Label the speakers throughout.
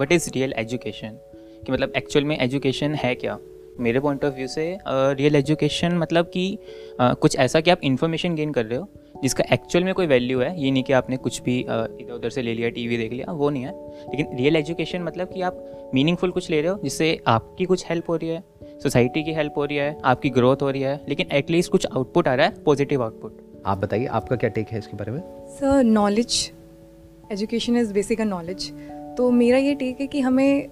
Speaker 1: What is real education कि मतलब actual में एजुकेशन है क्या? मेरे पॉइंट ऑफ़ व्यू से रियल uh, एजुकेशन मतलब कि uh, कुछ ऐसा कि आप इन्फॉर्मेशन गेन कर रहे हो जिसका एक्चुअल में कोई वैल्यू है ये नहीं कि आपने कुछ भी uh, इधर उधर से ले लिया टीवी देख लिया वो नहीं है। लेकिन रियल एजुकेशन मतलब कि आप मीनिंगफुल कुछ ले रहे हो जिससे आपकी कुछ हेल्प हो रही है सोसाइटी की हेल्प हो रही है आपकी ग्रोथ हो रही है लेकिन एटलीस्ट कुछ आउटपुट आ रहा है पॉजिटिव आउटपुट
Speaker 2: आप बताइए आपका क्या टेक है इसके बारे में?
Speaker 3: Sir knowledge education is basic knowledge तो मेरा ये टेक है कि हमें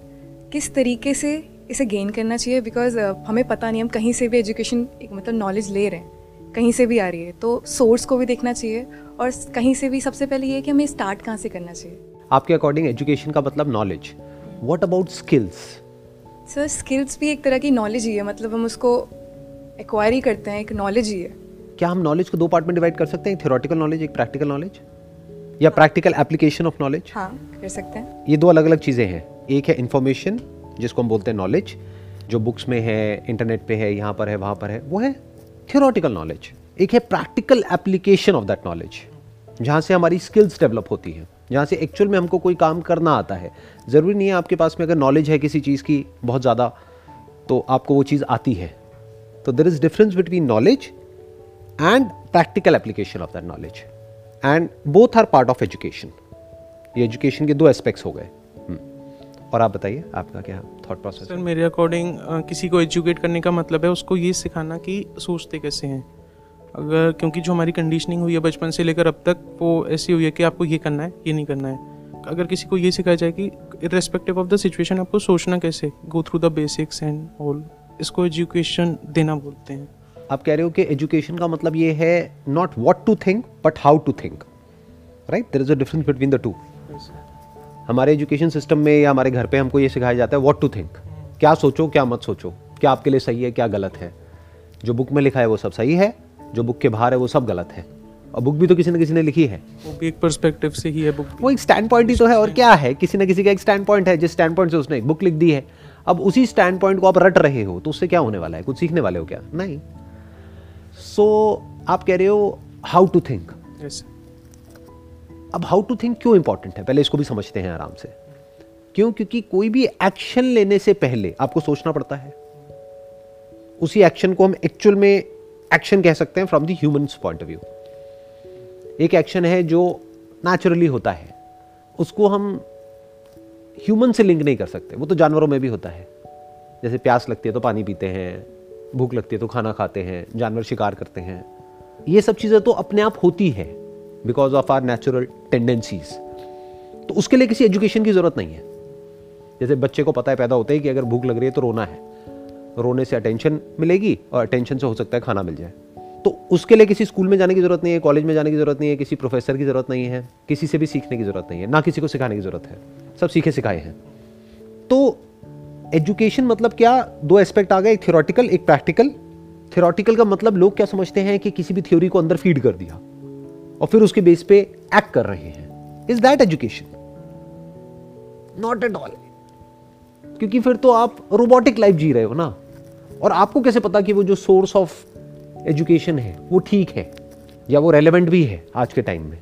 Speaker 3: किस तरीके से इसे गेन करना चाहिए बिकॉज़ uh, हमें पता नहीं हम कहीं से भी एजुकेशन एक मतलब नॉलेज ले रहे हैं कहीं से भी आ रही है तो सोर्स को भी देखना चाहिए और कहीं से भी सबसे पहले ये कि हमें स्टार्ट कहाँ से करना चाहिए।
Speaker 2: आपके अकॉर्डिंग एजुकेशन का मतलब knowledge what about skills
Speaker 3: sir skills भी एक तरह की नॉलेज ही है मतलब हम उसको एक्वायरी करते हैं एक नॉलेज ही है।
Speaker 2: क्या हम नॉलेज को दो पार्ट में डिवाइड कर सकते हैं? थियोरटिकल नॉलेज एक प्रैक्टिकल नॉलेज या प्रैक्टिकल एप्लीकेशन ऑफ़ नॉलेज
Speaker 3: हाँ कर सकते हैं।
Speaker 2: ये दो अलग अलग चीज़ें हैं। एक है इन्फॉर्मेशन जिसको हम बोलते हैं नॉलेज जो बुक्स में है इंटरनेट पे है यहाँ पर है वहाँ पर है वो है थियोरटिकल नॉलेज एक है practical application of that knowledge जहाँ से हमारी स्किल्स डेवलप होती हैं जहाँ से एक्चुअल में हमको कोई काम करना आता है। ज़रूरी नहीं है आपके पास में अगर नॉलेज है किसी चीज़ की बहुत ज़्यादा तो आपको वो चीज़ आती है। तो there is difference between knowledge and practical application of that knowledge and both are part of education ये एजुकेशन के दो एस्पेक्ट्स हो गए। हम्म। और आप बताइए आपका क्या थॉट प्रोसेस
Speaker 4: सर मेरे अकॉर्डिंग किसी को एजुकेट करने का मतलब है उसको ये सिखाना कि सोचते कैसे हैं। अगर क्योंकि जो हमारी कंडीशनिंग हुई है बचपन से लेकर अब तक वो ऐसी हुई है कि आपको ये करना है ये नहीं करना है। अगर किसी को ये सिखाया जाए कि इरेस्पेक्टिव ऑफ़ द सिचुएशन आपको सोचना कैसे? Go through the basics and all इसको एजुकेशन देना बोलते हैं।
Speaker 2: आप कह रहे हो कि एजुकेशन का मतलब ये है not what to think but how to think right there is a difference between the two हमारे एजुकेशन सिस्टम में या हमारे घर पे हमको ये सिखाया जाता है वॉट टू थिंक क्या सोचो क्या मत सोचो. क्या आपके लिए सही है क्या गलत है. जो बुक में लिखा है वो सब सही है. जो बुक के बाहर है वो सब गलत है. और बुक भी तो किसी न किसी ने लिखी है.
Speaker 4: वो भी एक पर्सपेक्टिव से ही है बुक
Speaker 2: वो एक स्टैंड पॉइंट ही तो है और क्या है? किसी न किसी का एक स्टैंड पॉइंट है. जिस स्टैंड पॉइंट से उसने एक बुक लिख दी है. अब उसी स्टैंड पॉइंट को आप रट रहे हो तो उससे क्या होने वाला है? कुछ सीखने वाले हो क्या? नहीं. सो so, आप कह रहे हो हाउ टू थिंक अब हाउ टू थिंक क्यों इंपॉर्टेंट है? पहले इसको भी समझते हैं आराम से। क्यों? क्योंकि कोई भी एक्शन लेने से पहले आपको सोचना पड़ता है। उसी एक्शन को हम एक्चुअल में एक्शन कह सकते हैं from the human point of view एक एक्शन है जो नेचुरली होता है। उसको हम ह्यूमन से लिंक नहीं कर सकते। वो तो जानवरों में भी होता है। जैसे प्यास लगती है तो पानी पीते हैं। भूख लगती है तो खाना खाते हैं, जानवर शिकार करते हैं। ये सब चीज़ें तो अपने आप होती है because of our natural tendencies तो उसके लिए किसी एजुकेशन की ज़रूरत नहीं है। जैसे बच्चे को पता है पैदा होता है कि अगर भूख लग रही है तो रोना है। रोने से अटेंशन मिलेगी और अटेंशन से हो सकता है खाना मिल जाए। तो उसके लिए किसी स्कूल में जाने की ज़रूरत नहीं है कॉलेज में जाने की ज़रूरत नहीं है, किसी प्रोफेसर की ज़रूरत नहीं है, किसी से भी सीखने की ज़रूरत नहीं है, ना किसी को सिखाने की ज़रूरत है। सब सीखे सिखाए हैं। तो एजुकेशन मतलब क्या? दो एस्पेक्ट आ गए, एक थियोरटिकल एक प्रैक्टिकल थियोरटिकल का मतलब लोग क्या समझते हैं कि किसी भी थ्योरी को अंदर फ़ीड कर दिया और फिर उसके बेस पे एक्ट कर रहे हैं. Is that education not at all क्योंकि फिर तो आप रोबोटिक लाइफ जी रहे हो ना? और आपको कैसे पता कि वो जो सोर्स ऑफ़ एजुकेशन है, वो ठीक है? या वो रेलेवेंट भी है आज के टाइम में?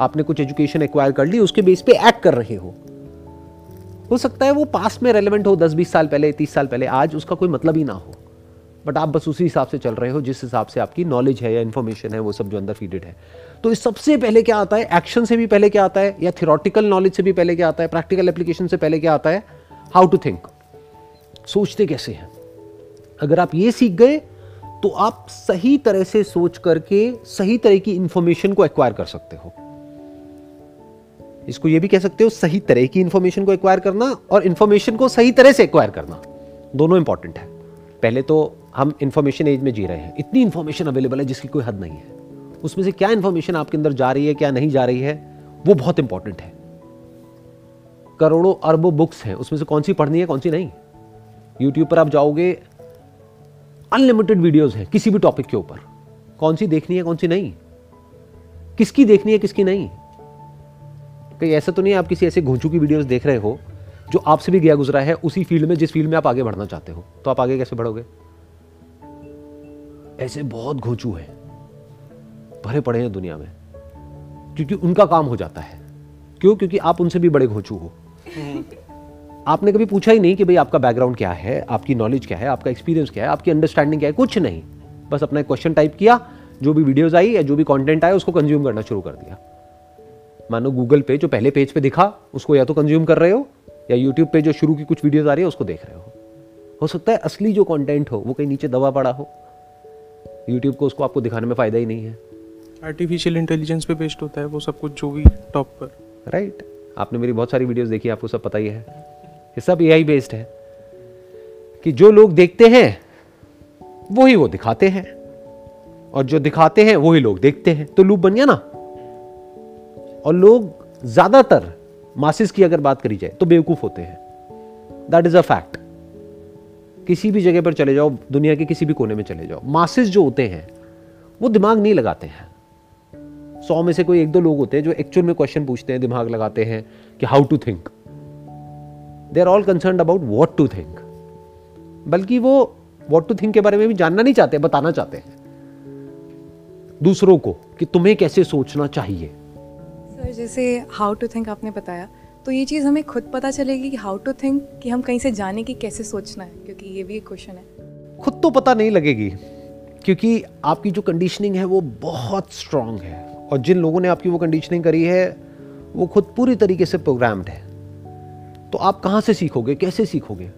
Speaker 2: आपने कुछ एजुकेशन एक्वायर कर ली, उसके बेस पे एक्ट कर रहे हो. हो सकता है वो पास में रेलिवेंट हो, दस बीस साल पहले, तीस साल पहले, आज उसका कोई मतलब ही ना हो। बट आप बस उसी हिसाब से चल रहे हो, जिस हिसाब से आपकी नॉलेज है या इन्फॉर्मेशन है, वो सब जो अंदर फीडेड है। तो इस सबसे पहले क्या आता है? एक्शन से भी पहले क्या आता है? या थियोरटिकल नॉलेज से भी पहले क्या आता है? प्रैक्टिकल एप्लीकेशन से पहले क्या आता है? हाउ टू थिंक सोचते कैसे हैं? अगर आप ये सीख गए तो आप सही तरह से सोच करके सही तरह की इंफॉर्मेशन को एक्वायर कर सकते हो। इसको ये भी कह सकते हो, सही तरह की इंफॉर्मेशन को एक्वायर करना और इन्फॉर्मेशन को सही तरह से एक्वायर करना। दोनों इंपॉर्टेंट है। पहले तो हम इंफॉर्मेशन एज में जी रहे हैं। इतनी इंफॉर्मेशन अवेलेबल है जिसकी कोई हद नहीं है। उसमें से क्या इंफॉर्मेशन आपके अंदर जा रही है, क्या नहीं जा रही है, वो बहुत इंपॉर्टेंट है। करोड़ों अरबों बुक्स हैं। उसमें से कौन सी पढ़नी है, कौन सी नहीं? यूट्यूब पर आप जाओगे अनलिमिटेड वीडियोस हैं किसी भी टॉपिक के ऊपर। कौन सी देखनी है, कौन सी नहीं? किसकी देखनी है, किसकी नहीं? कहीं ऐसा तो नहीं आप किसी ऐसे घोंचू की वीडियोस देख रहे हो, जो आपसे भी गया गुजरा है, उसी फ़ील्ड में, जिस फ़ील्ड में आप आगे बढ़ना चाहते हो? तो आप आगे कैसे बढ़ोगे? ऐसे बहुत घोंचू हैं, भरे पड़े हैं दुनिया में, क्योंकि उनका काम हो जाता है। क्यों? क्योंकि आप उनसे भी बड़े घोंचू हो। आपने कभी पूछा ही नहीं कि भाई आपका बैकग्राउंड क्या है, आपकी नॉलेज क्या है, आपका एक्सपीरियंस क्या है, आपकी अंडरस्टैंडिंग क्या है? कुछ नहीं। बस अपना क्वेश्चन टाइप किया, जो भी वीडियोज़ आई या जो भी कंटेंट आया, उसको कंज्यूम करना शुरू कर दिया। मानो गूगल पे जो पहले पेज पे दिखा उसको या तो कंज्यूम कर रहे हो या यूट्यूब पे जो शुरू की कुछ वीडियोज़ आ रही है उसको देख रहे हो। हो सकता है असली जो कंटेंट हो वो कहीं नीचे दबा पड़ा हो। यूट्यूब को उसको आपको दिखाने में फ़ायदा ही नहीं है।
Speaker 4: आर्टिफिशियल इंटेलिजेंस पे बेस्ड होता है वो सब कुछ जो भी टॉप पर।
Speaker 2: राइट आपने मेरी बहुत सारी वीडियोस देखी आपको सब पता ही है। ये सब एआई बेस्ड है। कि जो लोग देखते हैं वही वो दिखाते हैं। और जो दिखाते हैं वही लोग देखते हैं। तो लूप बन गया ना? और लोग ज़्यादातर मासिस की अगर बात करी जाए तो बेवकूफ़ होते हैं। दैट इज़ अ फैक्ट किसी भी जगह पर चले जाओ, दुनिया के किसी भी कोने में चले जाओ, मासिस जो होते हैं, वो दिमाग नहीं लगाते हैं। सौ में से कोई एक दो लोग होते हैं जो एक्चुअल में क्वेश्चन पूछते हैं, दिमाग लगाते हैं कि how to think they are all concern about what to think बल्कि वो वॉट टू थिंक के बारे में भी जानना नहीं चाहते, बताना चाहते हैं। दूसरों को कि तुम्हें कैसे सोचना चाहिए?
Speaker 3: सर जैसे हाउ टू थिंक आपने बताया तो ये चीज़ हमें खुद पता चलेगी कि हाउ टू थिंक कि हम कहीं से जाने की कैसे सोचना है, क्योंकि ये भी एक क्वेश्चन है।
Speaker 2: खुद तो पता नहीं लगेगी, क्योंकि आपकी जो कंडीशनिंग है वो बहुत स्ट्रांग है, और जिन लोगों ने आपकी वो कंडीशनिंग करी है, वो खुद पूरी तरीके से प्रोग्राम्ड है। तो आप कहाँ से सीखोगे, कैसे सीखोगे?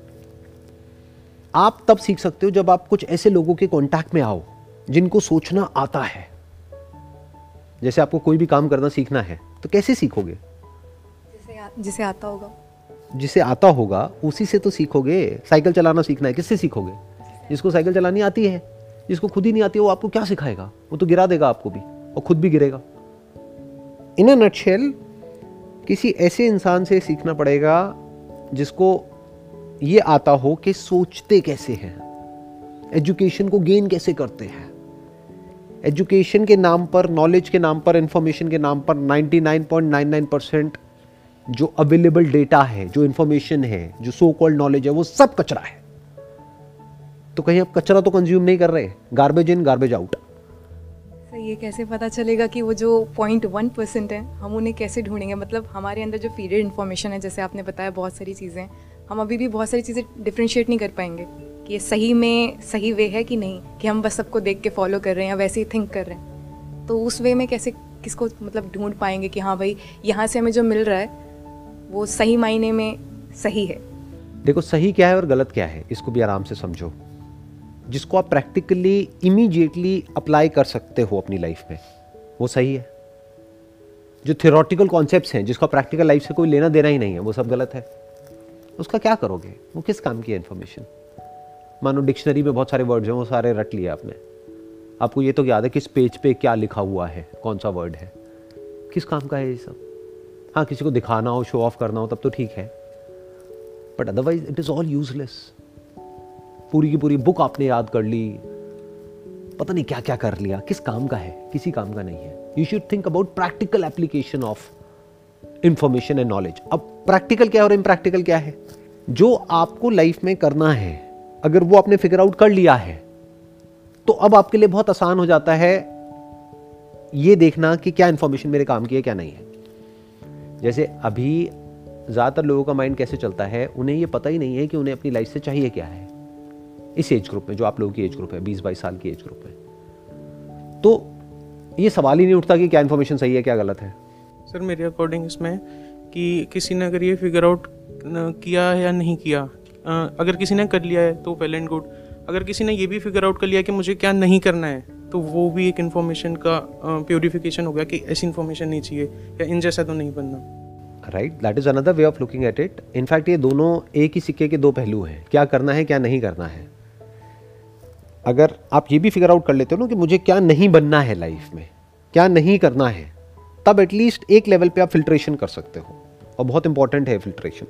Speaker 2: आप तब सीख सकते हो जब आप कुछ ऐसे लोगों के कांटेक्ट में आओ, जिनको सोचना आता है। जैसे आपको कोई भी काम करना सीखना है तो कैसे सीखोगे?
Speaker 3: जिसे आ, जिसे आता होगा।
Speaker 2: जिसे आता होगा उसी से तो सीखोगे। साइकिल चलाना सीखना है किससे सीखोगे? जिसको साइकिल चलानी आती है जिसको खुद ही नहीं आती है वो आपको क्या सिखाएगा? वो तो गिरा देगा आपको भी और खुद भी गिरेगा। इन अ नटशेल किसी ऐसे इंसान से सीखना पड़ेगा जिसको ये आता हो कि सोचते कैसे हैं एजुकेशन को गेन कैसे करते हैं। एजुकेशन के नाम पर नॉलेज के नाम पर इंफॉर्मेशन के नाम पर 99.99 परसेंट जो अवेलेबल डेटा है, जो इंफॉर्मेशन है, जो सो कॉल्ड नॉलेज है, वो सब कचरा है। तो कहीं आप कचरा तो कंज्यूम नहीं कर रहे गार्बेज इन गार्बेज आउट
Speaker 3: ये कैसे पता चलेगा कि वो जो पॉइंट वन परसेंट है, हम उन्हें कैसे ढूंढेंगे? मतलब हमारे अंदर जो फीडेड इन्फॉर्मेशन है, जैसे आपने बताया बहुत सारी चीज़ें, हम अभी भी बहुत सारी चीज़ें डिफ्रेंशिएट नहीं कर पाएँगे। कि ये सही में, सही वे है कि नहीं? कि हम बस सबको देख के फॉलो कर रहे हैं या वैसे ही थिंक कर रहे हैं। तो उस वे में कैसे, किसको मतलब ढूंढ पाएँगे कि हाँ भाई, यहाँ से हमें जो मिल रहा है, वो सही मायने में सही है?
Speaker 2: देखो, सही क्या है और गलत क्या है, इसको भी आराम से समझो। जिसको आप प्रैक्टिकली इमीडिएटली अप्लाई कर सकते हो अपनी लाइफ में, वो सही है। जो थियोरटिकल कॉन्सेप्ट्स हैं, जिसका प्रैक्टिकल लाइफ से कोई लेना देना ही नहीं है, वो सब गलत है। उसका क्या करोगे? वो किस काम की है इन्फॉर्मेशन मानो डिक्शनरी में बहुत सारे वर्ड्स हैं, वो सारे रट लिए आपने। आपको ये तो याद है किस पेज पे क्या लिखा हुआ है, कौन सा वर्ड है। किस काम का है ये सब? हाँ किसी को दिखाना हो शो ऑफ़ करना हो, तब तो ठीक है। But otherwise it is all useless पूरी की पूरी बुक आपने याद कर ली। पता नहीं क्या क्या कर लिया। किस काम का है? किसी काम का नहीं है। You should think about practical application of information and knowledge अब प्रैक्टिकल क्या है और इम्प्रैक्टिकल क्या है? जो आपको लाइफ में करना है अगर वो आपने फिगर आउट कर लिया है तो अब आपके लिए बहुत आसान हो जाता है ये देखना कि क्या इंफॉर्मेशन मेरे काम की है, क्या नहीं है। जैसे अभी ज़्यादातर लोगों का माइंड कैसे चलता है, उन्हें ये पता ही नहीं है कि उन्हें अपनी लाइफ से चाहिए क्या है। इस एज ग्रुप में, जो आप लोगों की एज ग्रुप है, बीस बाईस साल की एज ग्रुप में तो ये सवाल ही नहीं उठता कि क्या इन्फॉर्मेशन सही है, क्या गलत है।
Speaker 4: सर, मेरे अकॉर्डिंग इसमें कि किसी ने अगर ये फिगर आउट किया या नहीं किया अगर किसी ने कर लिया है तो वेल एंड गुड अगर किसी ने ये भी फिगर आउट कर लिया कि मुझे क्या नहीं करना है तो वो भी एक इन्फॉर्मेशन का प्योरिफिकेशन हो गया कि ऐसी इन्फॉर्मेशन नहीं चाहिए, या इन जैसा तो नहीं बनना।
Speaker 2: Right that is another way of looking at it in fact ये दोनों एक ही सिक्के के दो पहलू हैं, क्या करना है, क्या नहीं करना है। अगर आप ये भी फिगर आउट कर लेते हो ना कि मुझे क्या नहीं बनना है लाइफ में, क्या नहीं करना है, तब एटलीस्ट एक लेवल पे आप फिल्ट्रेशन कर सकते हो, और बहुत इंपॉर्टेंट है फिल्ट्रेशन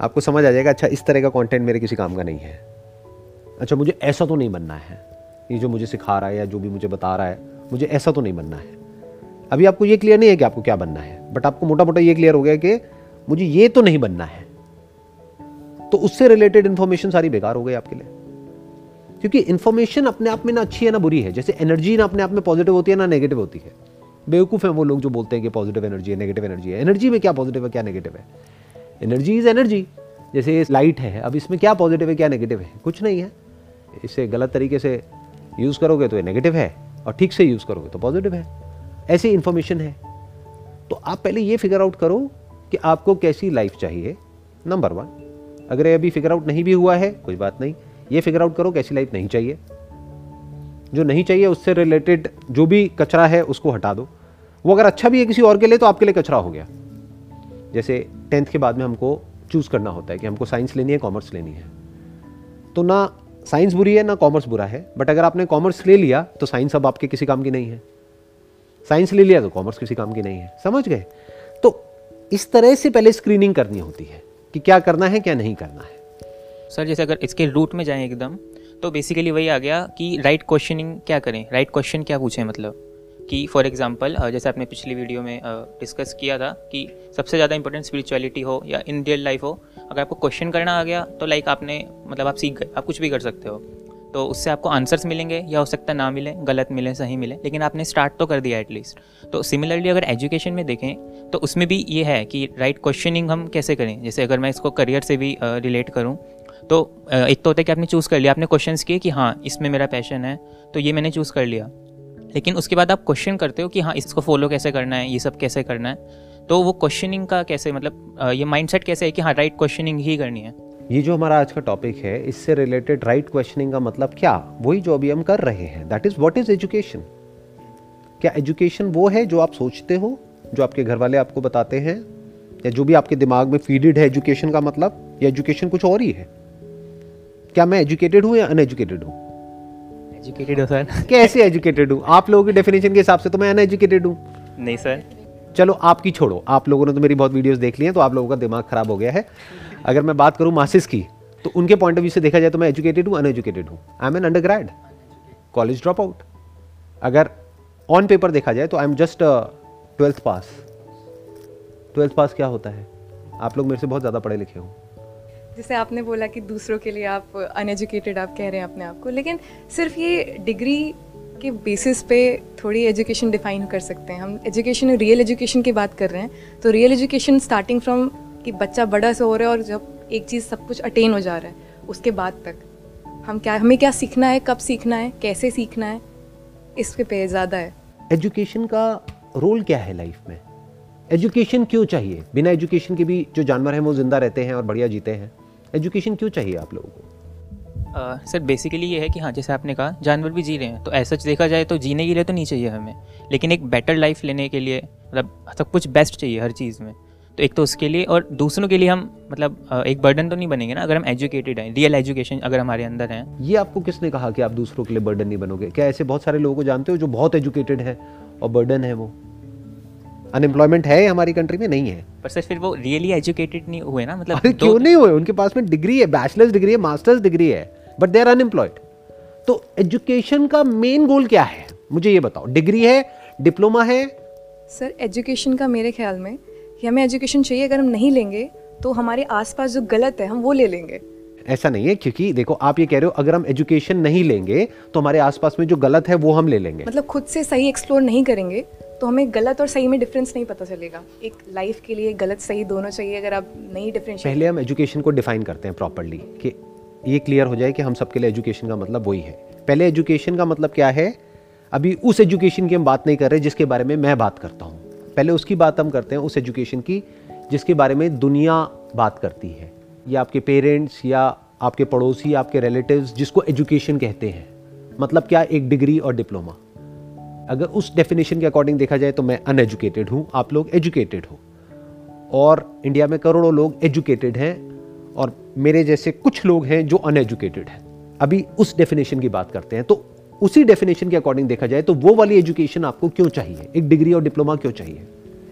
Speaker 2: आपको समझ आ जाएगा अच्छा इस तरह का कंटेंट मेरे किसी काम का नहीं है। अच्छा मुझे ऐसा तो नहीं बनना है। ये जो मुझे सिखा रहा है या जो भी मुझे बता रहा है, मुझे ऐसा तो नहीं बनना है। अभी आपको ये क्लियर नहीं है कि आपको क्या बनना है बट आपको मोटा मोटा ये क्लियर हो गया कि मुझे ये तो नहीं बनना है। तो उससे रिलेटेड इंफॉर्मेशन सारी बेकार हो गई आपके लिए। क्योंकि इंफॉर्मेशन अपने आप में ना अच्छी है, ना बुरी है। जैसे एनर्जी ना अपने आप में पॉजिटिव होती है, ना नेगेटिव होती है। बेवकूफ़ है वो लोग जो बोलते हैं कि पॉजिटिव एनर्जी है नेगेटिव एनर्जी है। एनर्जी में क्या पॉजिटिव है, क्या नेगेटिव है? एनर्जी इज़ एनर्जी जैसे ये लाइट है, अब इसमें क्या पॉजिटिव है, क्या नेगेटिव है? कुछ नहीं है। इसे गलत तरीके से यूज़ करोगे तो ये नेगेटिव है, और ठीक से यूज़ करोगे तो पॉजिटिव है। ऐसी इन्फॉर्मेशन है। तो आप पहले ये फिगर आउट करो कि आपको कैसी लाइफ चाहिए। नंबर वन अगर ये अभी फिगर आउट नहीं भी हुआ है, कोई बात नहीं। ये फिगर आउट करो कैसी लाइफ नहीं चाहिए। जो नहीं चाहिए, उससे रिलेटेड जो भी कचरा है, उसको हटा दो। वो अगर अच्छा भी है किसी और के लिए तो आपके लिए कचरा हो गया। जैसे टेंथ के बाद में हमको चूज़ करना होता है कि हमको साइंस लेनी है कॉमर्स लेनी है। तो ना साइंस बुरी है, ना कॉमर्स बुरा है बट अगर आपने कॉमर्स ले लिया तो साइंस अब आपके किसी काम की नहीं है। साइंस ले लिया तो कॉमर्स किसी काम की नहीं है। समझ गए? तो इस तरह से पहले स्क्रीनिंग करनी होती है कि क्या करना है, क्या नहीं करना है।
Speaker 1: सर जैसे अगर इसके रूट में जाएँ एकदम तो बेसिकली वही आ गया कि राइट क्वेश्चनिंग क्या करें? राइट क्वेश्चन क्या पूछें मतलब? कि फॉर एग्जांपल जैसे आपने पिछली वीडियो में डिस्कस किया था कि सबसे ज़्यादा इंपॉर्टेंट स्पिरिचुअलिटी हो या इन रियल लाइफ हो, अगर आपको क्वेश्चन करना आ गया तो लाइक आपने मतलब आप सीख गए आप कुछ भी कर सकते हो। तो उससे आपको आंसर्स मिलेंगे या हो सकता है ना मिले, गलत मिले, सही मिले, लेकिन आपने स्टार्ट तो कर दिया एटलीस्ट तो सिमिलरली अगर एजुकेशन में देखें तो उसमें भी ये है कि राइट right क्वेश्चनिंग हम कैसे करें? जैसे अगर मैं इसको करियर से भी रिलेट करूँ तो एक तो होता है कि आपने चूज़ कर लिया, आपने क्वेश्चन किए कि हाँ इसमें मेरा पैशन है तो ये मैंने चूज़ कर लिया। लेकिन उसके बाद आप क्वेश्चन करते हो कि हाँ इसको फॉलो कैसे करना है, ये सब कैसे करना है? तो वो क्वेश्चनिंग का कैसे मतलब ये माइंडसेट कैसे है कि हाँ राइट क्वेश्चनिंग ही करनी है?
Speaker 2: ये जो हमारा आज का टॉपिक है, इससे रिलेटेड राइट क्वेश्चनिंग का मतलब क्या? वही जो अभी हम कर रहे हैं। That is what is education क्या एजुकेशन वो है जो आप सोचते हो, जो आपके घर वाले आपको बताते हैं? या जो भी आपके दिमाग में फीडेड है एजुकेशन का मतलब? या एजुकेशन कुछ और ही है? क्या मैं एजुकेटेड हूँ या अनएजुकेटेड हूँ?
Speaker 1: एजुकेटेड हो सर
Speaker 2: कैसे एजुकेटेड हूँ? आप लोगों की डेफिनेशन के हिसाब से तो मैं अनएजुकेटेड हूँ।
Speaker 1: नहीं सर
Speaker 2: चलो आपकी छोड़ो। आप लोगों ने तो मेरी बहुत वीडियोस देख ली हैं तो आप लोगों का दिमाग खराब हो गया है। अगर मैं बात करूँ मासिस की तो उनके पॉइंट ऑफ़ व्यू से देखा जाए तो मैं एजुकेटेड हूँ अनएजुकेटेड हूँ। I am an undergrad college drop out अगर ऑन पेपर देखा जाए तो I am just twelfth pass twelfth pass क्या होता है? आप लोग मेरे से बहुत ज़्यादा पढ़े लिखे हो।
Speaker 3: जैसे आपने बोला कि दूसरों के लिए आप अनएजुकेटेड आप कह रहे हैं अपने आप को, लेकिन सिर्फ़ ये डिग्री के बेसिस पे थोड़ी एजुकेशन डिफाइन कर सकते हैं। हम एजुकेशन रियल एजुकेशन की बात कर रहे हैं तो रियल एजुकेशन स्टार्टिंग फ्रॉम कि बच्चा बड़ा से हो रहा है और जब एक चीज़ सब कुछ अटेन हो जा रहा है, उसके बाद तक। हम क्या, हमें क्या सीखना है, कब सीखना है, कैसे सीखना है इसके पे ज़्यादा है।
Speaker 2: एजुकेशन का रोल क्या है लाइफ में? एजुकेशन क्यों चाहिए? बिना एजुकेशन के भी जो जानवर हैं वो ज़िंदा रहते हैं और बढ़िया जीते हैं। एजुकेशन क्यों चाहिए आप लोगों को?
Speaker 1: सर बेसिकली ये है कि हाँ जैसे आपने कहा जानवर भी जी रहे हैं तो ऐसा देखा जाए तो जीने के लिए तो नहीं चाहिए हमें लेकिन एक बेटर लाइफ लेने के लिए मतलब सब कुछ बेस्ट चाहिए हर चीज़ में। तो एक तो उसके लिए और दूसरों के लिए हम मतलब एक बर्डन तो नहीं बनेंगे ना अगर हम एजुकेटेड हैं रियल एजुकेशन अगर हमारे अंदर है।
Speaker 2: ये आपको किसने कहा कि आप दूसरों के लिए बर्डन नहीं बनोगे? क्या ऐसे बहुत सारे लोगों को जानते हो जो बहुत एजुकेटेड है और बर्डन है वो? अनएम्प्लॉयमेंट है हमारी कंट्री में? नहीं है।
Speaker 1: पर सर फिर वो रियली एजुकेटेड नहीं हुए ना? मतलब
Speaker 2: अरे क्यों नहीं हुए? उनके पास में डिग्री है बैचलर्स डिग्री है मास्टर्स डिग्री है बट दे आर अनएम्प्लॉयड तो एजुकेशन का मेन गोल क्या है? मुझे ये बताओ। डिग्री है डिप्लोमा है?
Speaker 3: सर एजुकेशन का मेरे ख्याल में कि हमें एजुकेशन चाहिए अगर हम नहीं लेंगे तो हमारे आसपास जो गलत है हम वो ले लेंगे।
Speaker 2: ऐसा नहीं है क्योंकि देखो आप ये कह रहे हो अगर हम एजुकेशन नहीं लेंगे तो हमारे आसपास में जो गलत है वो हम ले लेंगे।
Speaker 3: मतलब खुद से सही एक्सप्लोर नहीं करेंगे तो हमें गलत और सही में डिफरेंस नहीं पता चलेगा। एक लाइफ के लिए गलत, सही दोनों चाहिए, अगर आप नहीं डिफरेंस
Speaker 2: पहले हम एजुकेशन को डिफाइन करते हैं प्रॉपरली कि ये क्लियर हो जाए कि हम सबके लिए एजुकेशन का मतलब वही है। पहले एजुकेशन का मतलब क्या है? अभी उस एजुकेशन की हम बात नहीं कर रहे जिसके बारे में मैं बात करता हूँ। पहले उसकी बात हम करते हैं उस एजुकेशन की जिसके बारे में दुनिया बात करती है। या आपके पेरेंट्स या आपके पड़ोसी आपके रिलेटिव्स जिसको एजुकेशन कहते हैं। मतलब क्या? एक डिग्री और डिप्लोमा अगर उस डेफिनेशन के अकॉर्डिंग देखा जाए तो मैं अनएजुकेटेड हूँ आप लोग एजुकेटेड हो। और इंडिया में करोड़ों लोग एजुकेटेड हैं और मेरे जैसे कुछ लोग हैं जो अनएजुकेटेड हैं। अभी उस डेफिनेशन की बात करते हैं तो उसी डेफिनेशन के अकॉर्डिंग देखा जाए तो वो वाली एजुकेशन आपको क्यों चाहिए? एक डिग्री और डिप्लोमा क्यों चाहिए?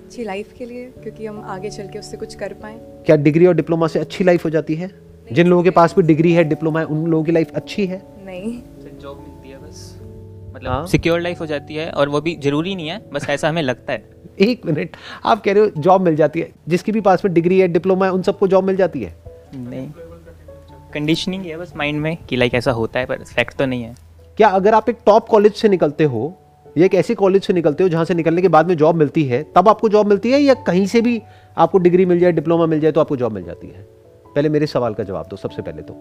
Speaker 3: अच्छी लाइफ के लिए क्योंकि हम आगे चल के उससे कुछ कर पाए।
Speaker 2: क्या डिग्री और डिप्लोमा से अच्छी लाइफ हो जाती है? जिन लोगों के पास भी डिग्री है डिप्लोमा है उन लोगों की लाइफ अच्छी है?
Speaker 3: नहीं।
Speaker 1: मतलब सिक्योर लाइफ हो जाती है और वो भी ज़रूरी नहीं है बस ऐसा हमें लगता है।
Speaker 2: एक मिनट आप कह रहे हो जॉब मिल जाती है जिसके भी पास में डिग्री है डिप्लोमा है उन सबको जॉब मिल जाती है?
Speaker 1: नहीं। कंडीशनिंग है बस माइंड में कि लाइक ऐसा होता है पर फैक्ट तो नहीं है।
Speaker 2: क्या अगर आप एक टॉप कॉलेज से निकलते हो या एक ऐसे कॉलेज से निकलते हो जहाँ से निकलने के बाद में जॉब मिलती है तब आपको जॉब मिलती है या कहीं से भी आपको डिग्री मिल जाए डिप्लोमा मिल जाए तो आपको जॉब मिल जाती है? पहले मेरे सवाल का जवाब दो सबसे पहले तो।